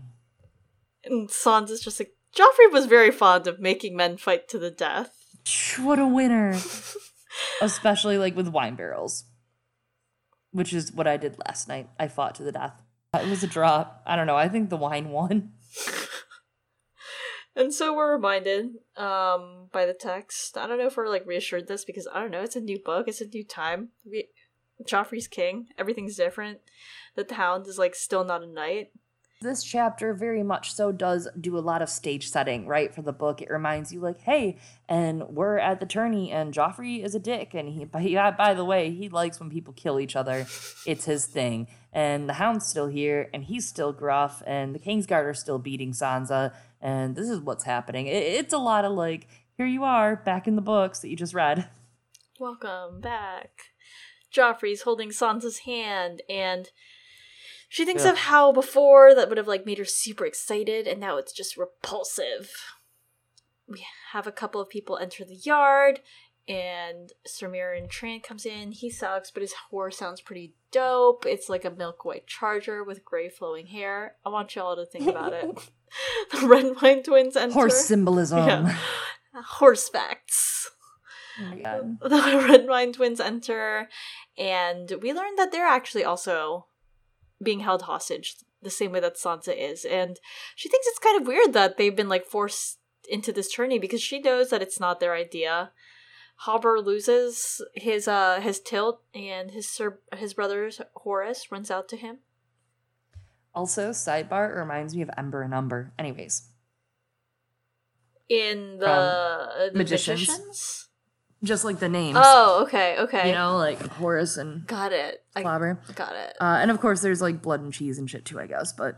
and sansa's just like joffrey was very fond of making men fight to the death What a winner. Especially like with wine barrels, which is what I did last night. I fought to the death. It was a draw. I don't know. I think the wine won. And so we're reminded um by the text. I don't know if we're like reassured this because I don't know, it's a new book, it's a new time. We Joffrey's king, everything's different. That the hound is like still not a knight. This chapter very much so does do a lot of stage setting, right? For the book, it reminds you like, hey, and we're at the tourney, and Joffrey is a dick, and he, yeah, by the way, he likes when people kill each other. It's his thing. And the Hound's still here, and he's still gruff, and the Kingsguard are still beating Sansa, and this is what's happening. It, it's a lot of like, here you are, back in the books that you just read. Welcome back. Joffrey's holding Sansa's hand and she thinks Yeah. of how before that would have like made her super excited and now it's just repulsive. We have a couple of people enter the yard and Sir Meryn Trant comes in. He sucks, but his horse sounds pretty dope. It's like a milk white charger with gray flowing hair. I want y'all to think about it. the Redwyne twins enter. Horse symbolism. Yeah. Horse facts. Oh the Redwyne twins enter, and we learn that they're actually also being held hostage the same way that Sansa is. And she thinks it's kind of weird that they've been like forced into this tourney because she knows that it's not their idea. Hobber loses his uh his tilt, and his sir his brother Horas runs out to him. Also, sidebar it reminds me of Ember and Umber. Anyways, In the, Um, the magicians. magicians. Just like the names. Oh, okay, okay. You know, like Horace and got it. I got it. Uh, and of course, there's like blood and cheese and shit too, I guess. But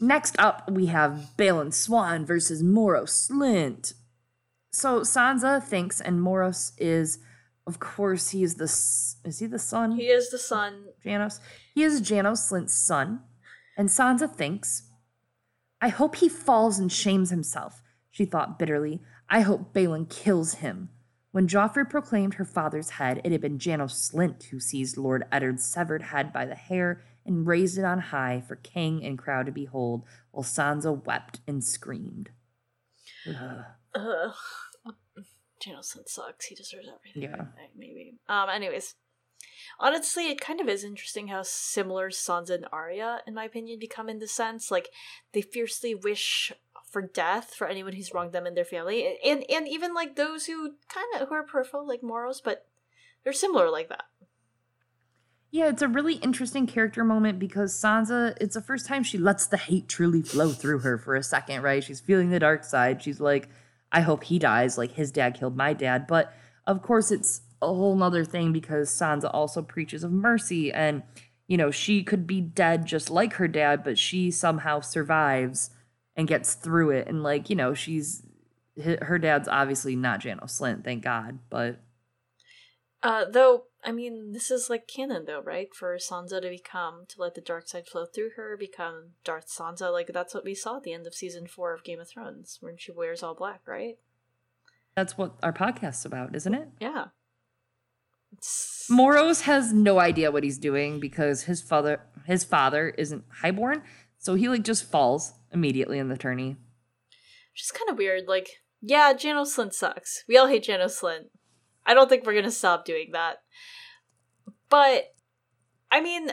next up, we have Balon Swann versus Morros Slynt. So Sansa thinks, and Morros is, of course, he is the is he the son? He is the son. Janos. He is Janos Slynt's son. And Sansa thinks, I hope he falls and shames himself, she thought bitterly. I hope Balon kills him. When Joffrey proclaimed her father's head, it had been Janos Slynt who seized Lord Eddard's severed head by the hair and raised it on high for king and crowd to behold, while Sansa wept and screamed. Ugh. Ugh. Jameson sucks. He deserves everything. Yeah. Maybe. Um. Anyways, honestly, it kind of is interesting how similar Sansa and Arya, in my opinion, become in the sense like they fiercely wish for death for anyone who's wronged them and their family, and and even like those who kind of who are peripheral, like Morros, but they're similar like that. Yeah, it's a really interesting character moment because Sansa, it's the first time she lets the hate truly flow through her for a second, right? She's feeling the dark side. She's like, I hope he dies, like his dad killed my dad. But of course, it's a whole nother thing because Sansa also preaches of mercy. And, you know, she could be dead just like her dad, but she somehow survives and gets through it. And like, you know, she's her dad's obviously not Janos Slynt, thank God, but uh though I mean, this is like canon though, right? For Sansa to become to let the dark side flow through her, become Darth Sansa. Like that's what we saw at the end of season four of Game of Thrones, when she wears all black, right? That's what our podcast's about, isn't it? Yeah. It's... Morros has no idea what he's doing because his father his father isn't highborn, so he like just falls immediately in the tourney. Which is kind of weird. Like, yeah, Janos Slynt sucks. We all hate Janos Slynt. I don't think we're gonna stop doing that. But I mean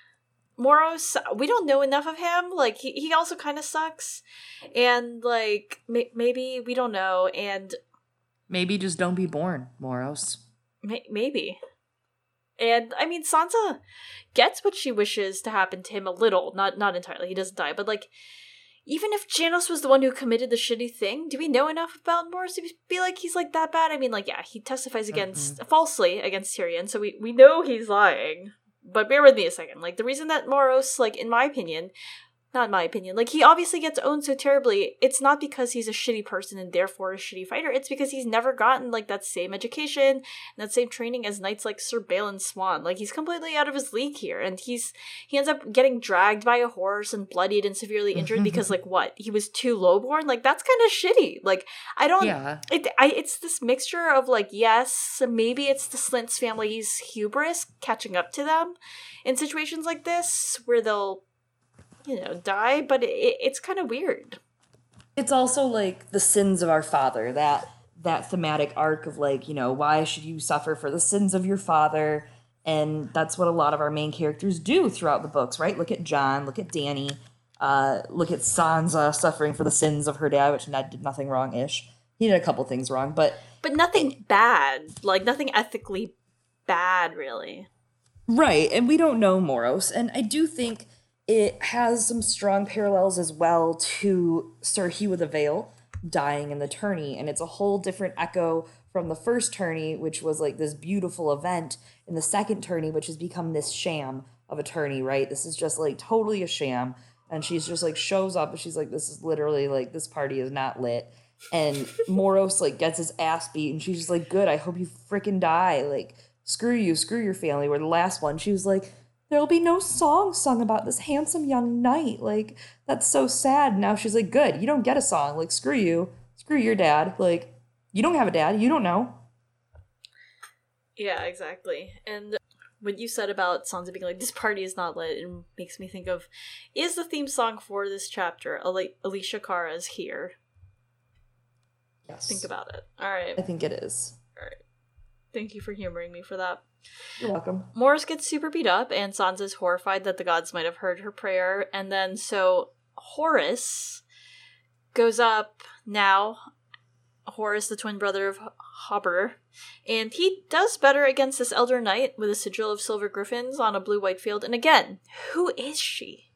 Morros, we don't know enough of him. Like he, he also kind of sucks, and like may- maybe we don't know, and maybe just don't be born, Morros. May- maybe, and I mean Sansa gets what she wishes to happen to him a little, not not entirely. He doesn't die, but like even if Janos was the one who committed the shitty thing, do we know enough about Morros to be like he's like that bad? I mean, like, yeah, he testifies against mm-hmm. falsely against Tyrion, so we, we know he's lying. But bear with me a second. Like the reason that Morros, like in my opinion, not in my opinion. Like he obviously gets owned so terribly. It's not because he's a shitty person and therefore a shitty fighter. It's because he's never gotten like that same education and that same training as knights like Sir Balon Swann. Like he's completely out of his league here, and he's he ends up getting dragged by a horse and bloodied and severely injured because like what he was too lowborn. Like that's kind of shitty. Like I don't. Yeah. It, I, it's this mixture of like yes, maybe it's the Slynt's family's hubris catching up to them in situations like this where they'll you know, die, but it, it's kind of weird. It's also like the sins of our father, that that thematic arc of like, you know, why should you suffer for the sins of your father? And that's what a lot of our main characters do throughout the books, right? Look at Jon, look at Dany, uh, look at Sansa suffering for the sins of her dad, which Ned did nothing wrong ish. He did a couple things wrong, but but nothing bad, like nothing ethically bad, really. Right, and we don't know Morros, and I do think it has some strong parallels as well to Sir Hugh of the Vale dying in the tourney, and it's a whole different echo from the first tourney, which was like this beautiful event, in the second tourney, which has become this sham of a tourney, right? This is just like totally a sham. And she's just like shows up and she's like, This is literally like this party is not lit. And Morros like gets his ass beat and she's just like, Good, I hope you freaking die. Like, screw you, screw your family. We're the last one, she was like, there'll be no song sung about this handsome young knight. Like, that's so sad. Now she's like, good, you don't get a song. Like, screw you. Screw your dad. Like, you don't have a dad. You don't know. Yeah, exactly. And what you said about Sansa being like, this party is not lit, it makes me think of, is the theme song for this chapter, Alessia Cara's Here? Yes. Think about it. All right. I think it is. All right. Thank you for humoring me for that. You're welcome. Morros gets super beat up, and Sansa's horrified that the gods might have heard her prayer. And then so Horas goes up now. Horas, the twin brother of Hobber, and he does better against this elder knight with a sigil of silver griffins on a blue white field. And again, who is she?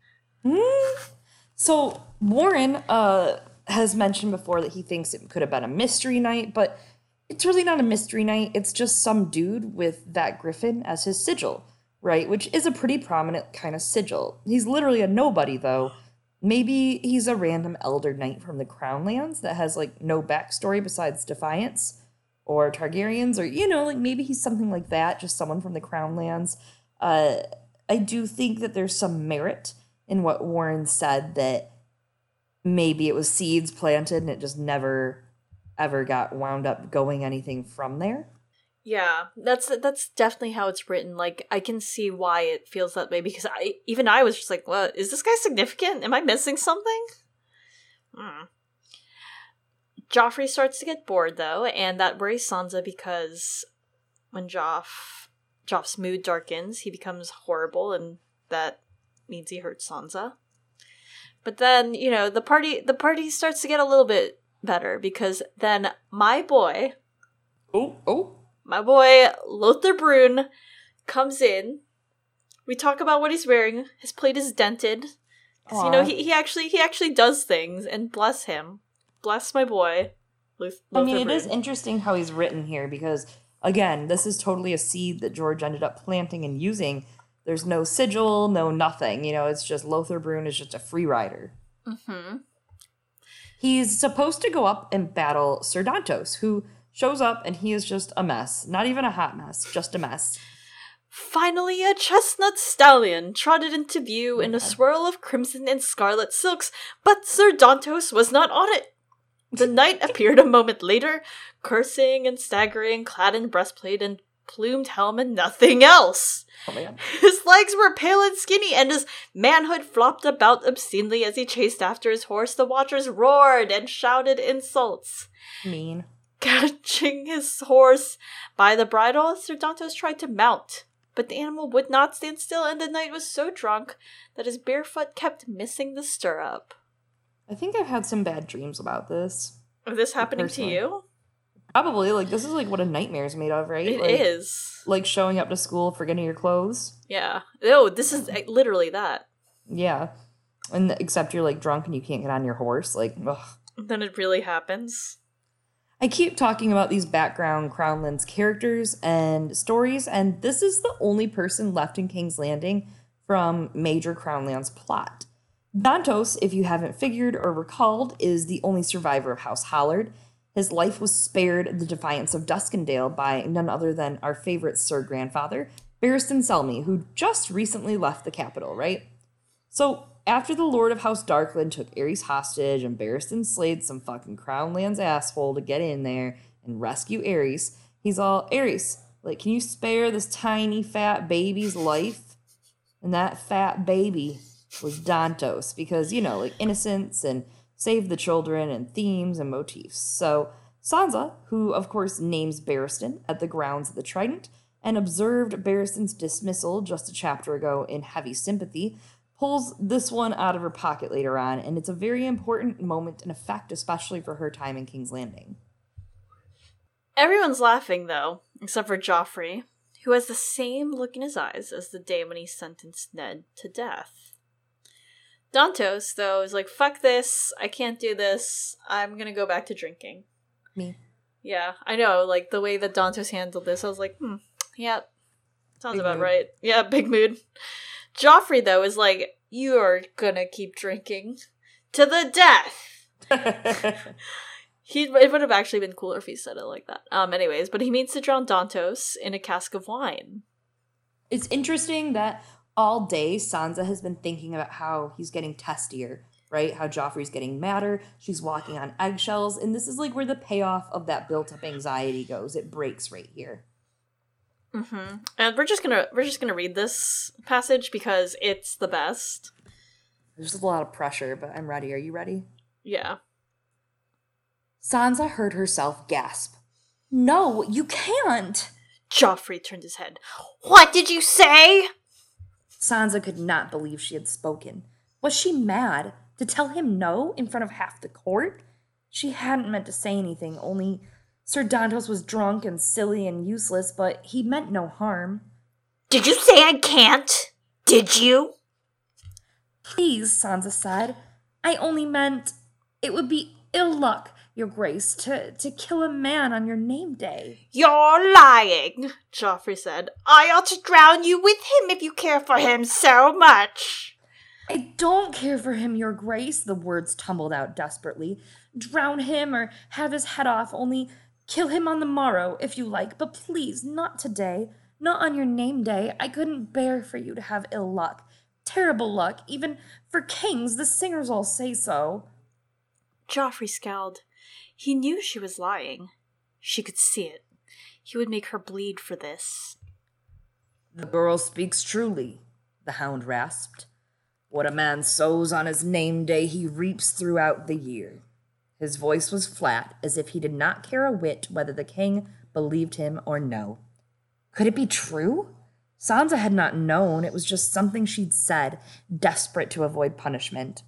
Mm. So Warren uh, has mentioned before that he thinks it could have been a mystery knight, but it's really not a mystery knight. It's just some dude with that griffin as his sigil, right? Which is a pretty prominent kind of sigil. He's literally a nobody, though. Maybe he's a random elder knight from the Crownlands that has like no backstory besides defiance or Targaryens, or you know, like maybe he's something like that, just someone from the Crownlands. Uh, I do think that there's some merit in what Warren said that maybe it was seeds planted and it just never ever got wound up going anything from there. Yeah, that's that's definitely how it's written. Like I can see why it feels that way because I even I was just like, "What is this guy significant? Am I missing something?" Hmm. Joffrey starts to get bored though, and that worries Sansa because when Joff Joff's mood darkens, he becomes horrible, and that means he hurts Sansa. But then, you know, the party the party starts to get a little bit better because then my boy, oh oh, my boy Lothar Brune comes in. We talk about what he's wearing. His plate is dented. Cause, you know he, he actually he actually does things and bless him, bless my boy. Lothar I mean, Brune. it is interesting how he's written here because again, this is totally a seed that George ended up planting and using. There's no sigil, no nothing. You know, it's just Lothar Brune is just a free rider. Mm-hmm. He's supposed to go up and battle Sir Dontos, who shows up and he is just a mess. Not even a hot mess, just a mess. Finally, a chestnut stallion trotted into view in a swirl of crimson and scarlet silks, but Sir Dontos was not on it. The knight appeared a moment later, cursing and staggering, clad in breastplate and plumed helm and nothing else. Oh man. His legs were pale and skinny, and his manhood flopped about obscenely as he chased after his horse. The watchers roared and shouted insults. Mean. Catching his horse by the bridle, Sir Dontos tried to mount, but the animal would not stand still, and the knight was so drunk that his bare foot kept missing the stirrup. I think I've had some bad dreams about this. Is this happening to you? Probably like this is like what a nightmare is made of, right? It like, is. Like showing up to school, forgetting your clothes. Yeah. Oh, this is uh, literally that. Yeah. And except you're like drunk and you can't get on your horse. Like, ugh. Then it really happens. I keep talking about these background Crownlands characters and stories, and this is the only person left in King's Landing from major Crownlands plot. Dontos, if you haven't figured or recalled, is the only survivor of House Hollard. His life was spared the defiance of Duskendale by none other than our favorite Sir Grandfather, Barristan Selmy, who just recently left the capital, right? So, after the Lord of House Darklyn took Aerys hostage and Barristan slayed some fucking Crownlands asshole to get in there and rescue Aerys, he's all, Aerys, like, can you spare this tiny fat baby's life? And that fat baby was Dontos, because, you know, like innocence and save the children and themes and motifs. So, Sansa, who of course names Barristan at the grounds of the Trident and observed Barristan's dismissal just a chapter ago in heavy sympathy, pulls this one out of her pocket later on, and it's a very important moment and effect, especially for her time in King's Landing. Everyone's laughing, though, except for Joffrey, who has the same look in his eyes as the day when he sentenced Ned to death. Dontos, though, is like, fuck this, I can't do this, I'm gonna go back to drinking. Me. Yeah, I know, like, the way that Dontos handled this, I was like, hmm, yeah, sounds Big about mood. right. Yeah, big mood. Joffrey, though, is like, you're gonna keep drinking to the death. He it would have actually been cooler if he said it like that. Um, anyways, but he means to drown Dontos in a cask of wine. it's interesting that all day Sansa has been thinking about how he's getting testier, right? How Joffrey's getting madder. She's walking on eggshells, and this is like where the payoff of that built-up anxiety goes. It breaks right here. Mm-hmm. And we're just gonna we're just gonna read this passage because it's the best. There's a lot of pressure, but I'm ready. Are you ready? Yeah. Sansa heard herself gasp. No, you can't. Joffrey turned his head. What did you say? Sansa could not believe she had spoken. Was she mad to tell him no in front of half the court? She hadn't meant to say anything, only Sir Dontos was drunk and silly and useless, but he meant no harm. Did you say I can't? Did you? Please, Sansa said. I only meant it would be ill luck, Your Grace, to, to kill a man on your name day. You're lying, Joffrey said. I ought to drown you with him if you care for him so much. I don't care for him, Your Grace, the words tumbled out desperately. Drown him or have his head off, only kill him on the morrow, if you like, but please, not today. Not on your name day. I couldn't bear for you to have ill luck. Terrible luck, even for kings, the singers all say so. Joffrey scowled. He knew she was lying. She could see it. He would make her bleed for this. The girl speaks truly, the hound rasped. What a man sows on his name day, he reaps throughout the year. His voice was flat, as if he did not care a whit whether the king believed him or no. Could it be true? Sansa had not known, it was just something she'd said, desperate to avoid punishment.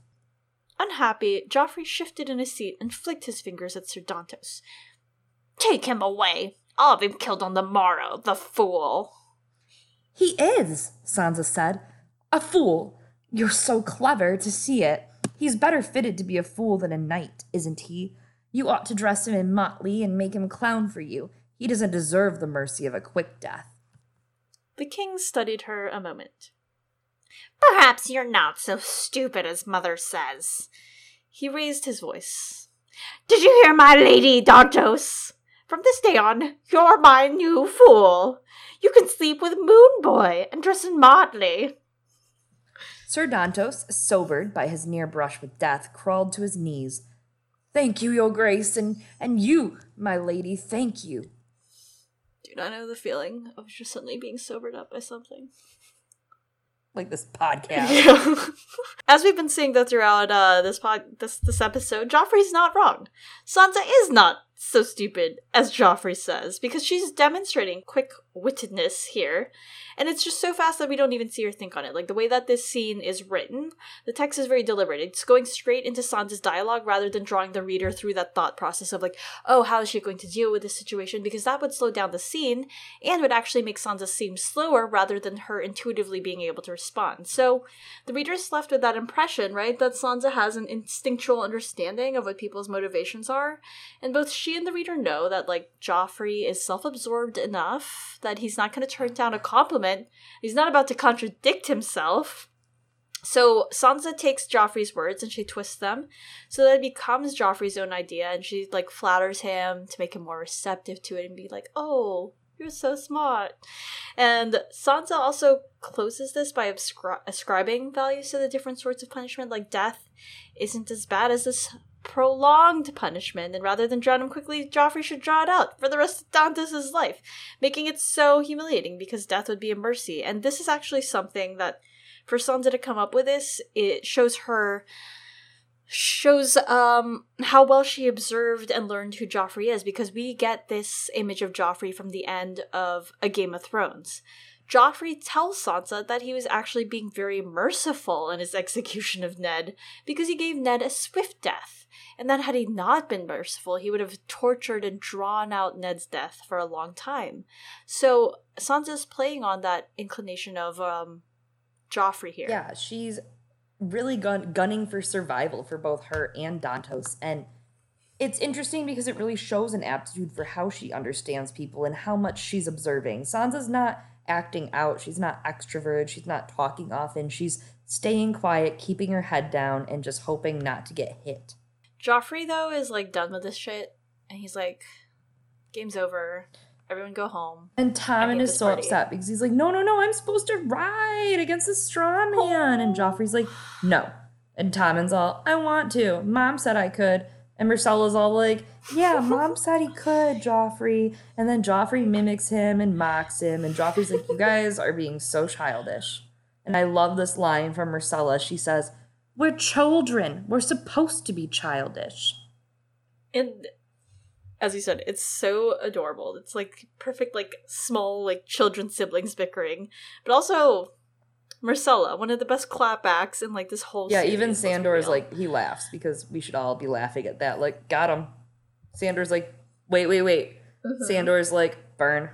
Unhappy, Joffrey shifted in his seat and flicked his fingers at Sir Dontos. Take him away. I'll have him killed on the morrow, the fool. He is, Sansa said. A fool. You're so clever to see it. He's better fitted to be a fool than a knight, isn't he? You ought to dress him in motley and make him clown for you. He doesn't deserve the mercy of a quick death. The king studied her a moment. Perhaps you're not so stupid as mother says. He raised his voice. Did you hear my lady, Dontos? From this day on, you're my new fool. You can sleep with Moon Boy and dress in motley. Sir Dontos, sobered by his near brush with death, crawled to his knees. Thank you, your grace, and, and you, my lady, thank you. Do not know the feeling of just suddenly being sobered up by something. Like this podcast. As we've been seeing though throughout uh, this pod this this episode, Joffrey's not wrong. Sansa is not so stupid as Joffrey says because she's demonstrating quick wittedness here. And it's just so fast that we don't even see her think on it. Like the way that this scene is written, the text is very deliberate. It's going straight into Sansa's dialogue rather than drawing the reader through that thought process of like, oh, how is she going to deal with this situation? Because that would slow down the scene and would actually make Sansa seem slower rather than her intuitively being able to respond. So the reader is left with that impression, right, that Sansa has an instinctual understanding of what people's motivations are. And both she and the reader know that like Joffrey is self-absorbed enough that he's not going to turn down a compliment He's not about to contradict himself. So Sansa takes Joffrey's words and she twists them so that it becomes Joffrey's own idea and she like flatters him to make him more receptive to it and be like, "Oh, you're so smart." And Sansa also closes this by ascri- ascribing values to the different sorts of punishment like death isn't as bad as this prolonged punishment, and rather than drown him quickly, Joffrey should draw it out for the rest of Dontos' life, making it so humiliating because death would be a mercy. And this is actually something that, for Sansa to come up with this, it shows her shows um how well she observed and learned who Joffrey is because we get this image of Joffrey from the end of A Game of Thrones. Joffrey tells Sansa that he was actually being very merciful in his execution of Ned because he gave Ned a swift death and that had he not been merciful, he would have tortured and drawn out Ned's death for a long time. So Sansa's playing on that inclination of um, Joffrey here. Yeah, she's really gun- gunning for survival for both her and Dontos. And it's interesting because it really shows an aptitude for how she understands people and how much she's observing. Sansa's not acting out, she's not extroverted, she's not talking often, she's staying quiet, keeping her head down, and just hoping not to get hit. Joffrey though is like done with this shit, and he's like, "Game's over. Everyone go home." And Tommen is so party. upset because he's like, "No, no, no! I'm supposed to ride against the straw man." And oh. Joffrey's like, "No." And Tommen's all, "I want to. Mom said I could." And Myrcella's all like, "Yeah, Mom said he could, Joffrey." And then Joffrey mimics him and mocks him, and Joffrey's like, "You guys are being so childish." And I love this line from Myrcella. She says, we're children. We're supposed to be childish. And as you said, it's so adorable. It's like perfect, like small, like children siblings bickering, but also Myrcella, one of the best clapbacks in like this whole. Yeah, even Sandor is like he laughs because we should all be laughing at that. Like, got him. Sandor's like, wait, wait, wait. Mm-hmm. Sandor's like, burn.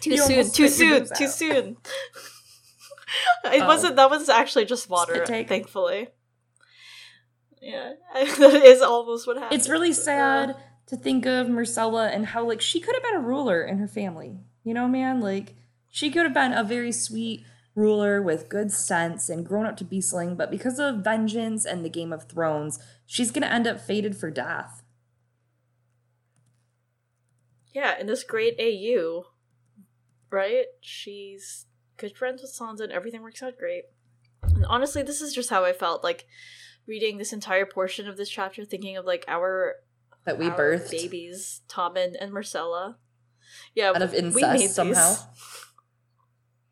too soon, too soon, too soon it oh. wasn't. That was actually just water. Thankfully. Yeah, that is almost what happened. It's really sad to think of Myrcella and how like she could have been a ruler in her family. You know, man, like she could have been a very sweet ruler with good sense and grown up to be beastling, but because of vengeance and the Game of Thrones, she's gonna end up fated for death. Yeah, in this great AU, right? She's good friends with Sansa and everything works out great. And honestly, this is just how I felt like reading this entire portion of this chapter, thinking of like our that we our birthed babies, Tommen and Myrcella. Yeah, out of incest somehow.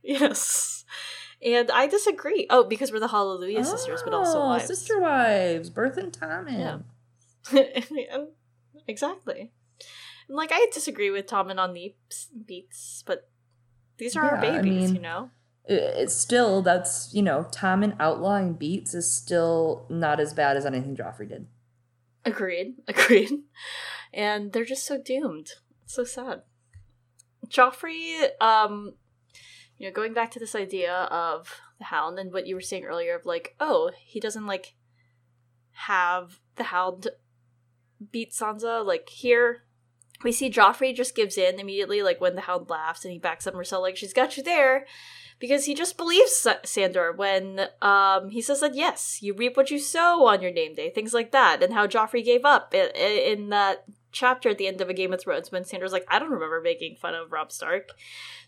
Yes. And I disagree. Oh, because we're the Hallelujah oh, sisters, but also oh, wives. Sister wives, Birth and Tommen. Yeah. exactly. And like I disagree with Tommen on the beats, but these are yeah, our babies, I mean, you know? It's still, that's, you know, Tommen outlawing beats is still not as bad as anything Joffrey did. Agreed. Agreed. And they're just so doomed. It's so sad. Joffrey, um, you know, going back to this idea of the Hound and what you were saying earlier of like, oh, he doesn't like have the Hound beat Sansa. Like here, we see Joffrey just gives in immediately, like when the Hound laughs and he backs up Myrcella, like she's got you there. because he just believes Sa- Sandor when um he says that yes, you reap what you sow on your name day, things like that, and how Joffrey gave up in, in that chapter at the end of a Game of Thrones when Sandor's like, I don't remember making fun of Robb Stark.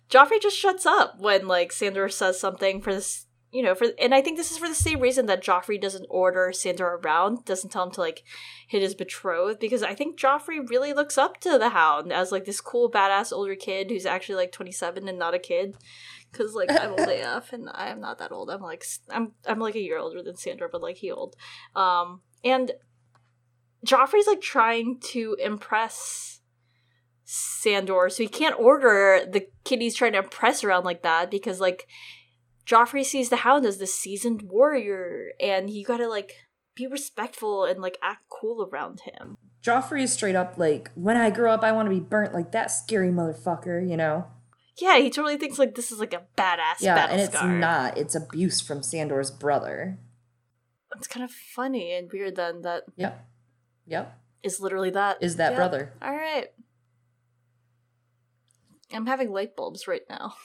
Joffrey just shuts up when like Sandor says something for this you know, for and I think this is for the same reason that Joffrey doesn't order Sandor around, doesn't tell him to like hit his betrothed, because I think Joffrey really looks up to the Hound as like this cool badass older kid who's actually like twenty seven and not a kid. Cause like I'm old AF and I am not that old. I'm like I'm I'm like a year older than Sandor, but like he old. Um and Joffrey's like trying to impress Sandor, so he can't order the kid he's trying to impress around like that because like Joffrey sees the Hound as the seasoned warrior, and you gotta like be respectful and like act cool around him. Joffrey is straight up like, when I grow up, I want to be burnt like that scary motherfucker, you know? Yeah, he totally thinks like this is like a badass. Yeah, and it's not. It's abuse from Sandor's brother. It's kind of funny and weird then that. Yep. Yep. Is literally that. Is that yep. brother? All right. I'm having light bulbs right now.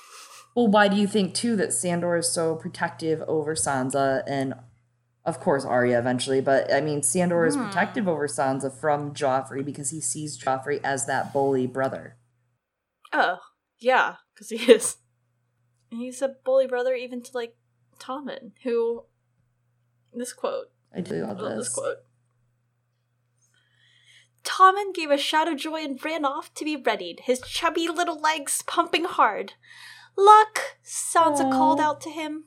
Well, why do you think too that Sandor is so protective over Sansa and of course Arya eventually, but I mean Sandor is Hmm. protective over Sansa from Joffrey because he sees Joffrey as that bully brother. Oh, yeah, because he is. And he's a bully brother even to like Tommen, who. This quote. I do love I love this. this quote. Tommen gave a shout of joy and ran off to be readied, his chubby little legs pumping hard. Luck! Sansa Aw. called out to him.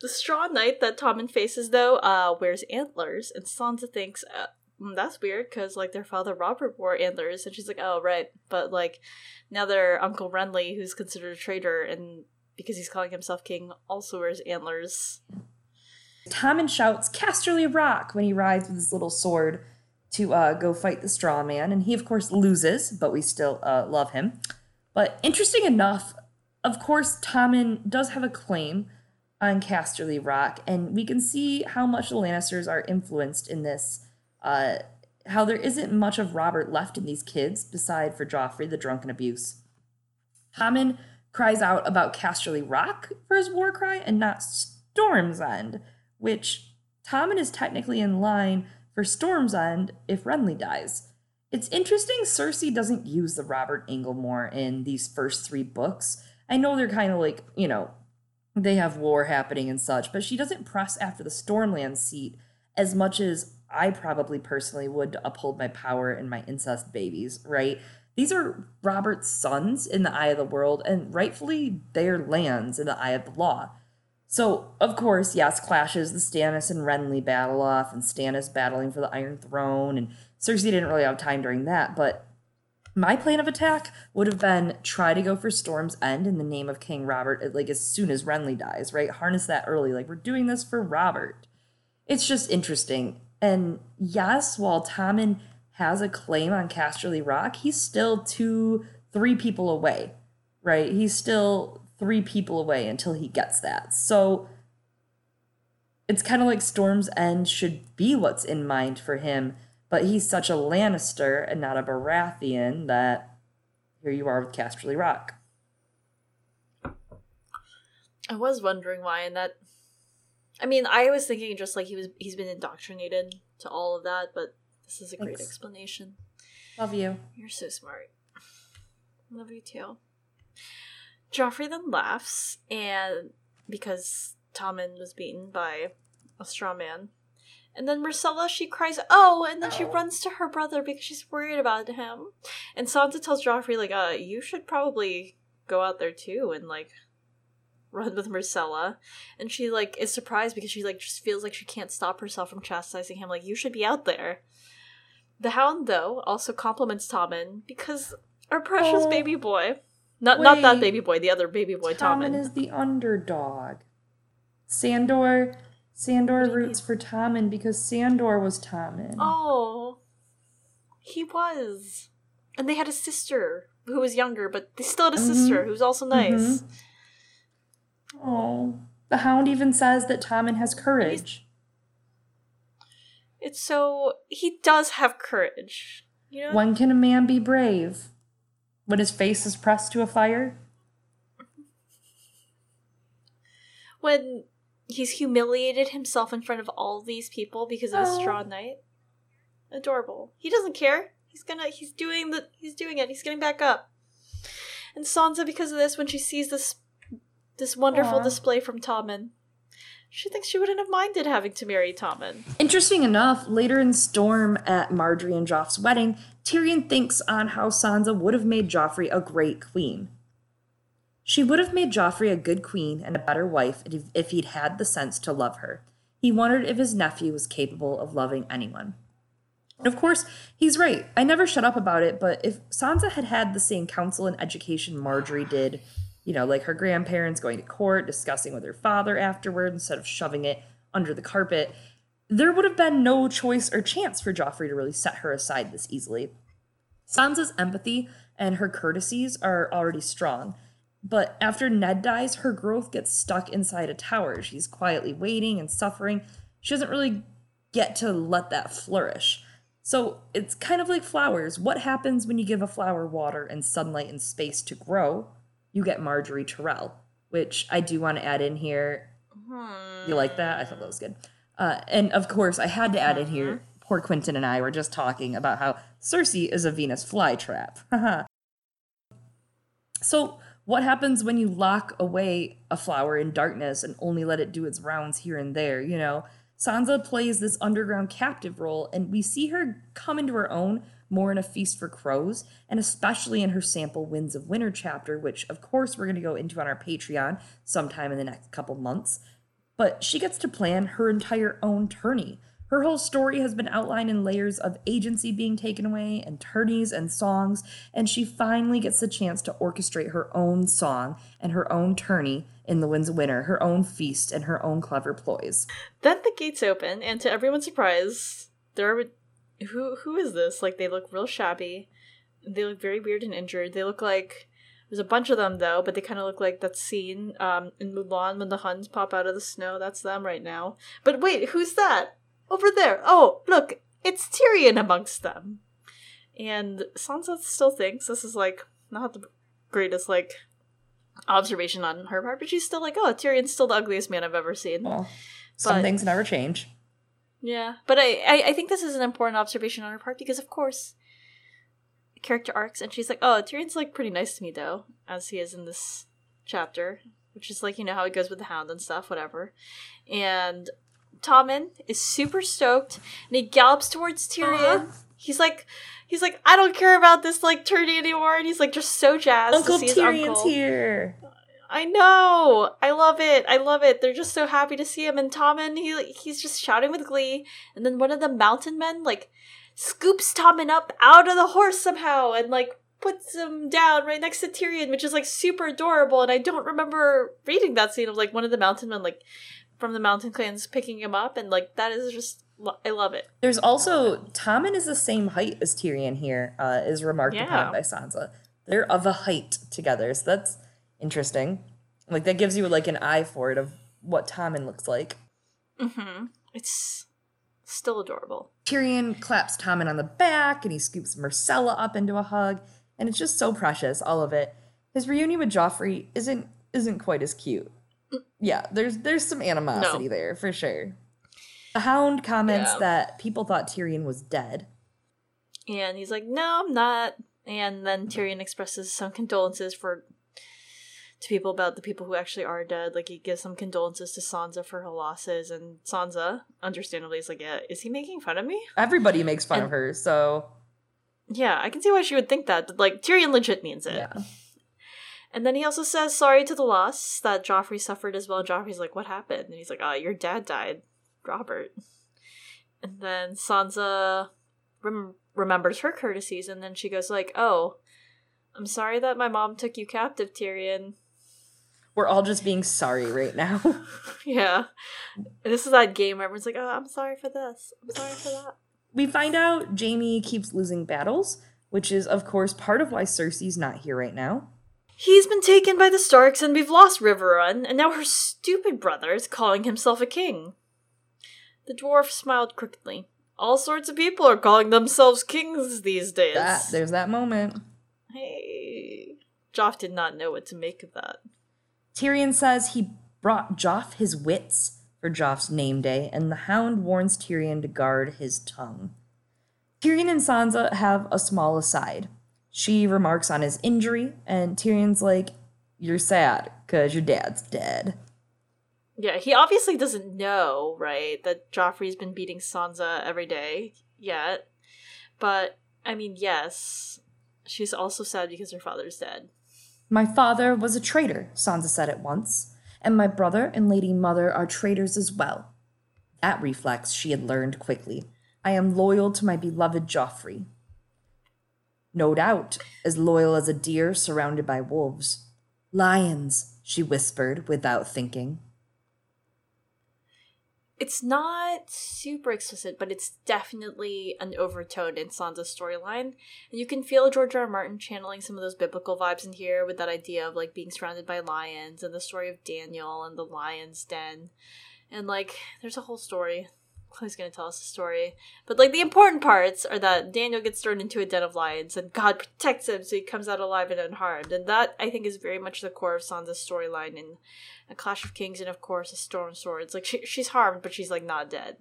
The straw knight that Tommen faces, though, uh, wears antlers, and Sansa thinks, uh, "Mm, that's weird, because, like, their father Robert wore antlers, and she's like, oh, right. But, like, now their Uncle Renly, who's considered a traitor, and because he's calling himself king, also wears antlers. Tommen shouts Casterly Rock when he rides with his little sword to uh, go fight the straw man, and he of course loses, but we still uh, love him. But interesting enough, of course, Tommen does have a claim on Casterly Rock, and we can see how much the Lannisters are influenced in this. Uh, how there isn't much of Robert left in these kids, beside for Joffrey, the drunken abuse. Tommen cries out about Casterly Rock for his war cry and not Storm's End, which Tommen is technically in line for Storm's End if Renly dies. It's interesting Cersei doesn't use the Robert angle more in these first three books. I know they're kind of like, you know, they have war happening and such, but she doesn't press after the Stormland seat as much as I probably personally would to uphold my power and my incest babies, right? These are Robert's sons in the eye of the world, and rightfully their lands in the eye of the law. So, of course, yes, clashes the Stannis and Renly battle off, and Stannis battling for the Iron Throne, and Cersei didn't really have time during that, but my plan of attack would have been try to go for Storm's End in the name of King Robert, uh, like as soon as Renly dies, right? Harness that early, like we're doing this for Robert. It's just interesting. And yes, while Tommen has a claim on Casterly Rock, he's still two, three people away, right? He's still three people away until he gets that. So it's kind of like Storm's End should be what's in mind for him, but he's such a Lannister and not a Baratheon that here you are with Casterly Rock. I was wondering why, and that. I mean, I was thinking just like he was. He's been indoctrinated to all of that, but this is a great explanation. Love you. You're so smart. Love you too. Joffrey then laughs, and because Tommen was beaten by a straw man. And then Myrcella, she cries, oh, and then she runs to her brother because she's worried about him. And Sansa tells Joffrey, like, uh, you should probably go out there too and, like, run with Myrcella. And she, like, is surprised because she, like, just feels like she can't stop herself from chastising him. Like, you should be out there. The Hound, though, also compliments Tommen because our precious Oh. baby boy. Not not that baby boy, the other baby boy, Tommen Tommen. is the underdog. Sandor Sandor What do you roots for Tommen because Sandor was Tommen. Oh, he was, and they had a sister who was younger, but they still had a Mhm. sister who's also nice. Mhm. Oh. The Hound even says that Tommen has courage. It's so he does have courage. You know, When can a man be brave? When his face is pressed to a fire? when he's humiliated himself in front of all these people because of his Aw. straw knight. Adorable. He doesn't care. He's gonna he's doing the he's doing it. He's getting back up. And Sansa, because of this, when she sees this this wonderful Aw. display from Tommen, she thinks she wouldn't have minded having to marry Tommen. Interesting enough, later in Storm at Margaery and Joff's wedding, Tyrion thinks on how Sansa would have made Joffrey a great queen. She would have made Joffrey a good queen and a better wife if, he'd had the sense to love her. He wondered if his nephew was capable of loving anyone. And of course, he's right. I never shut up about it, but if Sansa had had the same counsel and education Margaery did, you know, like her grandparents going to court, discussing with her father afterward instead of shoving it under the carpet, there would have been no choice or chance for Joffrey to really set her aside this easily. Sansa's empathy and her courtesies are already strong, but after Ned dies, her growth gets stuck inside a tower. She's quietly waiting and suffering. She doesn't really get to let that flourish. So it's kind of like flowers. What happens when you give a flower water and sunlight and space to grow? You get Margaery Tyrell, which I do want to add in here. You like that? I thought that was good. Uh, and of course, I had to add in here. Poor Quentin and I were just talking about how Cersei is a Venus flytrap. So, what happens when you lock away a flower in darkness and only let it do its rounds here and there? You know, Sansa plays this underground captive role, and we see her come into her own more in A Feast for Crows, and especially in her sample Winds of Winter chapter, which, of course, we're going to go into on our Patreon sometime in the next couple months but she gets to plan her entire own tourney. Her whole story has been outlined in layers of agency being taken away and tourneys and songs, and she finally gets the chance to orchestrate her own song and her own tourney in the Winds of Winter, her own feast and her own clever ploys. Then the gates open, and to everyone's surprise, there are who who is this? Like they look real shabby. They look very weird and injured. They look like there's a bunch of them though, but they kind of look like that scene um, in Mulan when the Huns pop out of the snow. That's them right now. But wait, who's that over there? Oh, look, it's Tyrion amongst them. And Sansa still thinks this is like not the greatest like observation on her part, but she's still like, oh, Tyrion's still the ugliest man I've ever seen. Well, some But- things never change. Yeah, but I, I I think this is an important observation on her part because of course character arcs and she's like, "Oh, Tyrion's like pretty nice to me though, as he is in this chapter, which is like, you know how it goes with the hound and stuff, whatever." And Tommen is super stoked and he gallops towards Tyrion. Uh-huh. He's like he's like, "I don't care about this like tourney anymore." And he's like just so jazzed Uncle to see his Tyrion's uncle. here. I know. I love it. I love it. They're just so happy to see him. And Tommen, he he's just shouting with glee. And then one of the mountain men like scoops Tommen up out of the horse somehow and like puts him down right next to Tyrion, which is like super adorable. And I don't remember reading that scene of like one of the mountain men like from the mountain clans picking him up, and like that is just I love it. There's also Tommen is the same height as Tyrion here, uh, is remarked Yeah. upon by Sansa. They're of a height together, so that's interesting. Like that gives you like an eye for it of what Tommen looks like. Mm-hmm. It's still adorable. Tyrion claps Tommen on the back and he scoops Myrcella up into a hug, and it's just so precious, all of it. His reunion with Joffrey isn't isn't quite as cute. Yeah, there's there's some animosity No. there for sure. The Hound comments Yeah. that people thought Tyrion was dead. And he's like, "No, I'm not." And then Tyrion expresses some condolences for to people about the people who actually are dead. Like he gives some condolences to Sansa for her losses, and Sansa, understandably, is like, "Yeah, is he making fun of me?" Everybody makes fun And- of her, so Yeah, I can see why she would think that, but like Tyrion legit means it. yeah. And then he also says sorry to the loss that Joffrey suffered as well. And Joffrey's like, "What happened?" And he's like, "Ah, your dad died, Robert." And then Sansa rem- remembers her courtesies, and then she goes like, "Oh, I'm sorry that my mom took you captive, Tyrion." We're all just being sorry right now. yeah, and this is that game where everyone's like, "Oh, I'm sorry for this. I'm sorry for that." we find out Jaime keeps losing battles, which is of course part of why Cersei's not here right now. He's been taken by the Starks, and we've lost Riverrun, and now her stupid brother is calling himself a king. The dwarf smiled crookedly. All sorts of people are calling themselves kings these days. That there's that moment. hey. Joff did not know what to make of that. Tyrion says he brought Joff his wits for Joff's name day, and the hound warns Tyrion to guard his tongue. Tyrion and Sansa have a small aside. She remarks on his injury, and Tyrion's like, You're sad because your dad's dead. Yeah, he obviously doesn't know, right, that Joffrey's been beating Sansa every day yet. But, I mean, yes, she's also sad because her father's dead. My father was a traitor, Sansa said at once, and my brother and Lady Mother are traitors as well. That reflex she had learned quickly. I am loyal to my beloved Joffrey. No doubt, as loyal as a deer surrounded by wolves. Lions, she whispered without thinking it's not super explicit, but it's definitely an overtone in Sansa's storyline. And you can feel George R. R. Martin channeling some of those biblical vibes in here with that idea of like being surrounded by lions and the story of Daniel and the lion's den. And like there's a whole story going to tell us the story. But like the important parts are that Daniel gets thrown into a den of lions and God protects him so he comes out alive and unharmed. And that I think is very much the core of Sansa's storyline in A Clash of Kings and of course A Storm Swords. Like she, she's harmed but she's like not dead.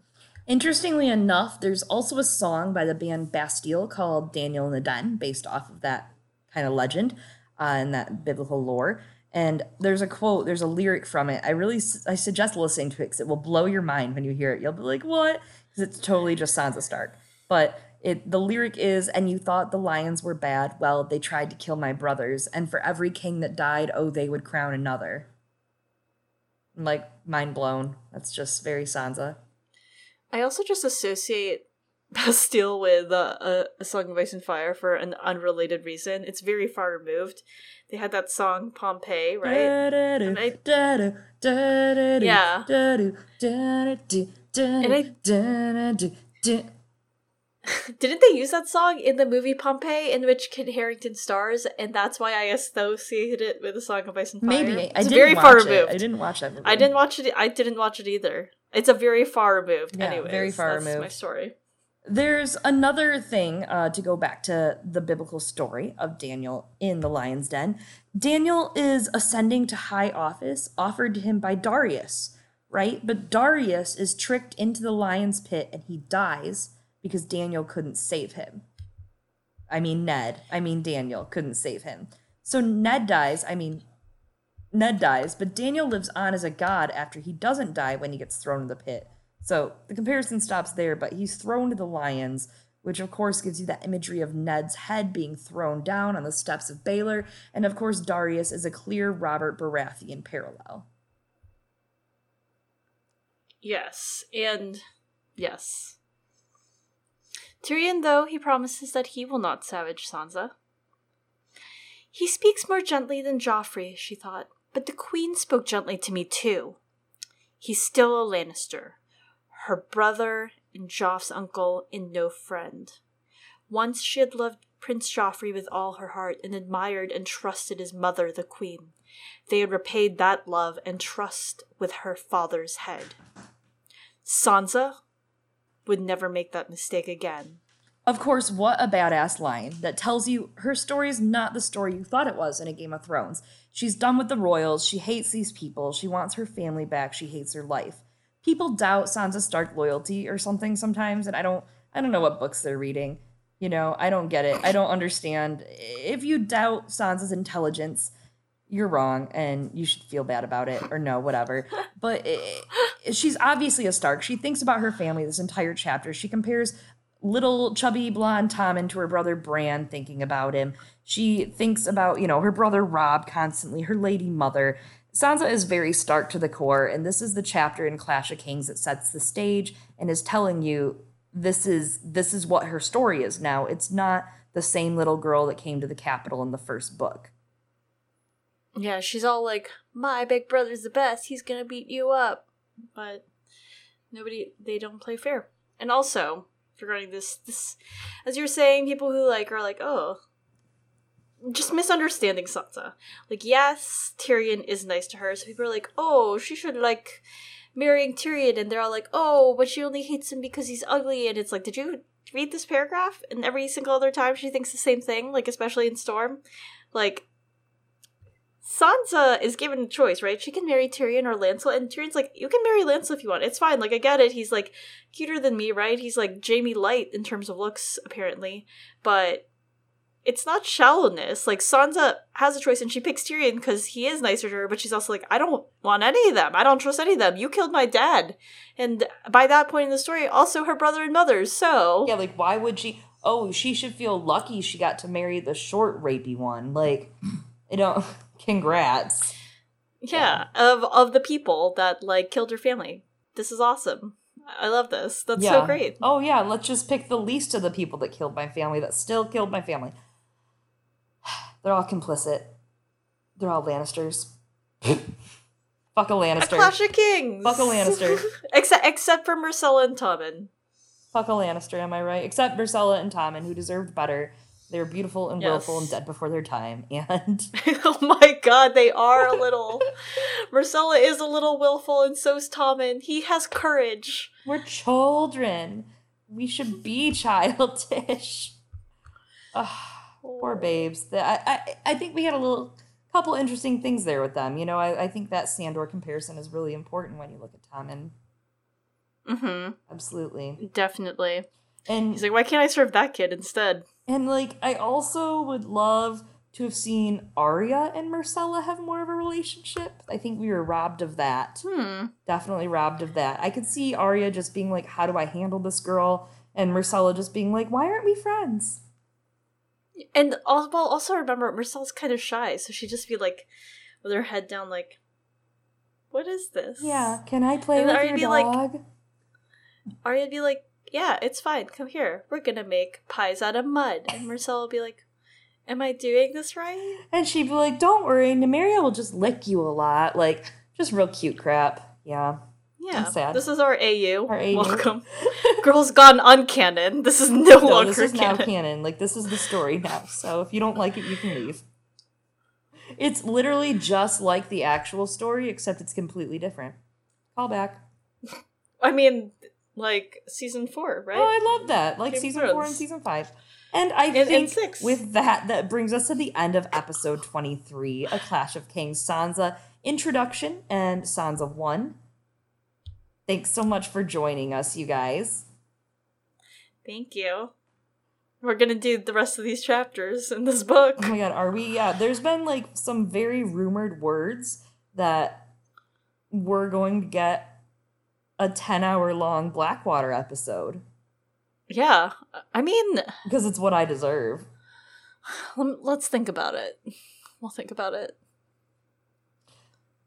Interestingly enough, there's also a song by the band Bastille called Daniel in the Den based off of that kind of legend uh, and that biblical lore. And there's a quote, there's a lyric from it. I really, I suggest listening to it because it will blow your mind when you hear it. You'll be like, what? Because it's totally just Sansa Stark. But it, the lyric is, and you thought the lions were bad. Well, they tried to kill my brothers, and for every king that died, oh, they would crown another. I'm like, mind blown. That's just very Sansa. I also just associate Bastille with uh, a, a Song of Ice and Fire for an unrelated reason. It's very far removed. They had that song Pompeii, right? And I, yeah. And I, didn't they use that song in the movie Pompeii, in which Kit Harington stars, and that's why I associated it with the Song of Ice and Fire? Maybe I didn't very far removed. I didn't watch that movie. I didn't watch it. I didn't watch it either. It's a very far removed. Yeah, Anyways, very far that's removed. My story. There's another thing uh, to go back to the biblical story of Daniel in the lion's den. Daniel is ascending to high office offered to him by Darius, right? But Darius is tricked into the lion's pit and he dies because Daniel couldn't save him. I mean, Ned. I mean, Daniel couldn't save him. So Ned dies. I mean, Ned dies, but Daniel lives on as a god after he doesn't die when he gets thrown in the pit. So the comparison stops there, but he's thrown to the lions, which of course gives you that imagery of Ned's head being thrown down on the steps of Baelor, and of course Darius is a clear Robert Baratheon parallel. Yes, and yes. Tyrion, though, he promises that he will not savage Sansa. He speaks more gently than Joffrey, she thought, but the Queen spoke gently to me too. He's still a Lannister, her brother and Joff's uncle and no friend. Once she had loved Prince Joffrey with all her heart and admired and trusted his mother, the queen. They had repaid that love and trust with her father's head. Sansa would never make that mistake again. Of course, what a badass line that tells you her story is not the story you thought it was in a Game of Thrones. She's done with the royals, she hates these people, she wants her family back, she hates her life people doubt Sansa Stark loyalty or something sometimes, and I don't I don't know what books they're reading. You know, I don't get it. I don't understand. If you doubt Sansa's intelligence, you're wrong and you should feel bad about it or no, whatever. But it, she's obviously a Stark. She thinks about her family this entire chapter. She compares little chubby blonde Tommen to her brother Bran thinking about him. She thinks about, you know, her brother Robb constantly, her lady mother. Sansa is very stark to the core, and this is the chapter in Clash of Kings that sets the stage and is telling you this is this is what her story is now. It's not the same little girl that came to the capital in the first book. Yeah, she's all like, "My big brother's the best. He's gonna beat you up," but nobody they don't play fair. And also regarding this, this as you're saying, people who like are like, "Oh, just misunderstanding Sansa. Like, yes, Tyrion is nice to her, so people are like, oh, she should like marrying Tyrion, and they're all like, oh, but she only hates him because he's ugly, and it's like, did you read this paragraph? And every single other time she thinks the same thing, like especially in Storm, like. Sansa is given a choice, right? She can marry Tyrion or Lancel, and Tyrion's like, "You can marry Lancel if you want. It's fine. Like, I get it. He's like cuter than me, right? He's like Jaime Light in terms of looks, apparently, but." It's not shallowness. Like Sansa has a choice, and she picks Tyrion because he is nicer to her. But she's also like, I don't want any of them. I don't trust any of them. You killed my dad, and by that point in the story, also her brother and mother. So Yeah, like why would she? Oh, she should feel lucky she got to marry the short rapey one. Like, you know, congrats. Yeah, of of the people that like killed her family. This is awesome. I love this. That's so great. Oh yeah, let's just pick the least of the people that killed my family that still killed my family. They're all complicit. They're all Lannisters. Fuck a A Lannister. Clash of Kings. Fuck a Lannister. except except for Myrcella and Tommen. Fuck a Lannister, am I right? Except Myrcella and Tommen, who deserved better. They were beautiful and willful and dead before their time. And oh my god, they are a little. Myrcella is a little willful, and so's Tommen. He has courage. we're children. We should be childish. Ugh, poor babes. The- I, I, I think we had a little couple interesting things there with them. You know, I, I think that Sandor comparison is really important when you look at Tommen. Mm-hmm. Absolutely. Definitely. And He's like, why can't I serve that kid instead? And like, I also would love to have seen Arya and Myrcella have more of a relationship. I think we were robbed of that. Hmm. Definitely robbed of that. I could see Arya just being like, "How do I handle this girl?" and Myrcella just being like, "Why aren't we friends?" And also, well, also remember, Marcel's kind of shy, so she'd just be like, with her head down, like, "What is this?" Yeah, can I play And with Arya'd your be like- dog? Arya'd be like, "Yeah, it's fine. Come here. We're gonna make pies out of mud." And Marcel would be like, "Am I doing this right?" and she'd be like, "Don't worry, Nymeria will just lick you a lot." Like, just real cute crap. Yeah. Yeah. sad. This is our AU. Our AU. Welcome. Girls Gone Uncanon. This is no, No, longer this is now canon. canon. Like this is the story now. So if you don't like it, you can leave. It's literally just like the actual story, except it's completely different. Call back. I mean, like season four, right? Oh, I love that. Like Game season four and season five. And I And- and think six. with that, that brings us to the end of episode 23, A Clash of Kings Sansa introduction and Sansa 1. Thanks so much for joining us, you guys. Thank you. We're gonna do the rest of these chapters in this book. Oh my god, are we? Yeah, there's been like some very rumored words that we're going to get a 10 hour long Blackwater episode Yeah, I mean, because it's what I deserve. let's think about it. We'll think about it.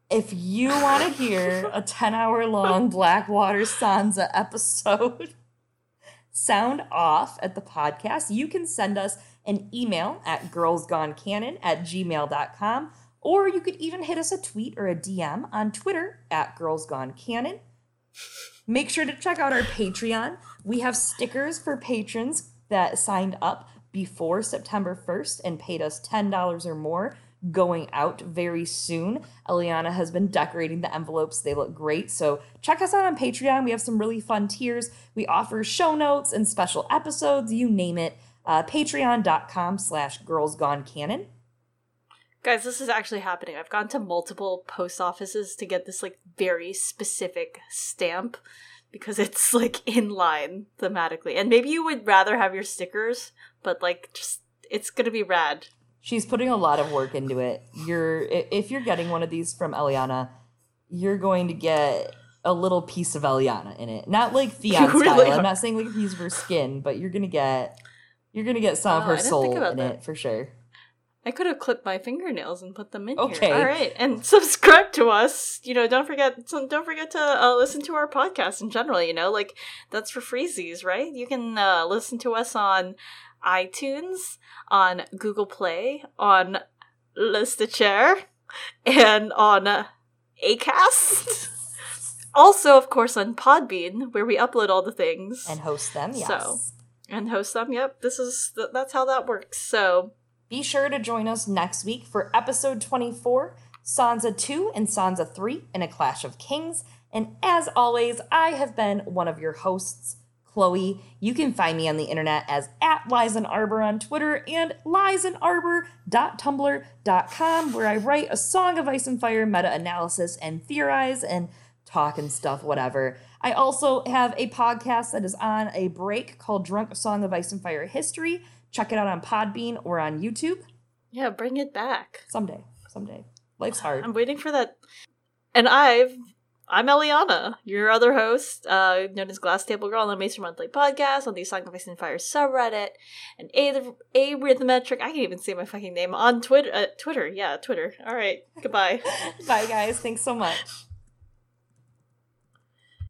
If you want to hear a 10 hour long Blackwater Sansa episode sound off at the podcast, you can send us an email at girlsgonecanon at gmail.com, or you could even hit us a tweet or a DM on Twitter at girlsgonecanon. Make sure to check out our Patreon. We have stickers for patrons that signed up before September 1st and paid us $10 or more going out very soon. Eliana has been decorating the envelopes. They look great. So check us out on Patreon. We have some really fun tiers. We offer show notes and special episodes, you name it. Uh, Patreon.com slash girls gone canon. Guys, this is actually happening. I've gone to multiple post offices to get this like very specific stamp because it's like in line thematically. And maybe you would rather have your stickers, but like just it's gonna be rad. She's putting a lot of work into it. You're if you're getting one of these from Eliana, you're going to get a little piece of Eliana in it. Not like Theon style. I'm not saying like a piece of her skin, but you're gonna get you're gonna get some Oh, of her soul in that. it for sure. I could have clipped my fingernails and put them in Okay. here. All right, and subscribe to us. You know, don't forget. Don't forget to uh, listen to our podcast in general. You know, like that's for freezies, right? You can uh, listen to us on iTunes, on Google Play, on Listachair, and on uh, Acast. also, of course, on Podbean, where we upload all the things And host them, yes. So- and host them. Yep, this is th- that's how that works. So. Be sure to join us next week for episode 24, Sansa 2 and Sansa 3 in A Clash of Kings. And as always, I have been one of your hosts, Chloe. You can find me on the internet as at Arbor on Twitter and liesandarbor.tumblr.com, where I write a Song of Ice and Fire meta analysis and theorize and talk and stuff, whatever. I also have a podcast that is on a break called Drunk Song of Ice and Fire History. Check it out on Podbean or on YouTube. Yeah, bring it back. Someday. Someday. Life's hard. I'm waiting for that. And I've I'm Eliana, your other host, uh, known as Glass Table Girl on the Maester Monthly podcast, on the Song of Ice and Fire subreddit, and a the a rhythmetric. I can't even say my fucking name on Twitter. Uh, Twitter, yeah, Twitter. All right, goodbye. Bye, guys. Thanks so much.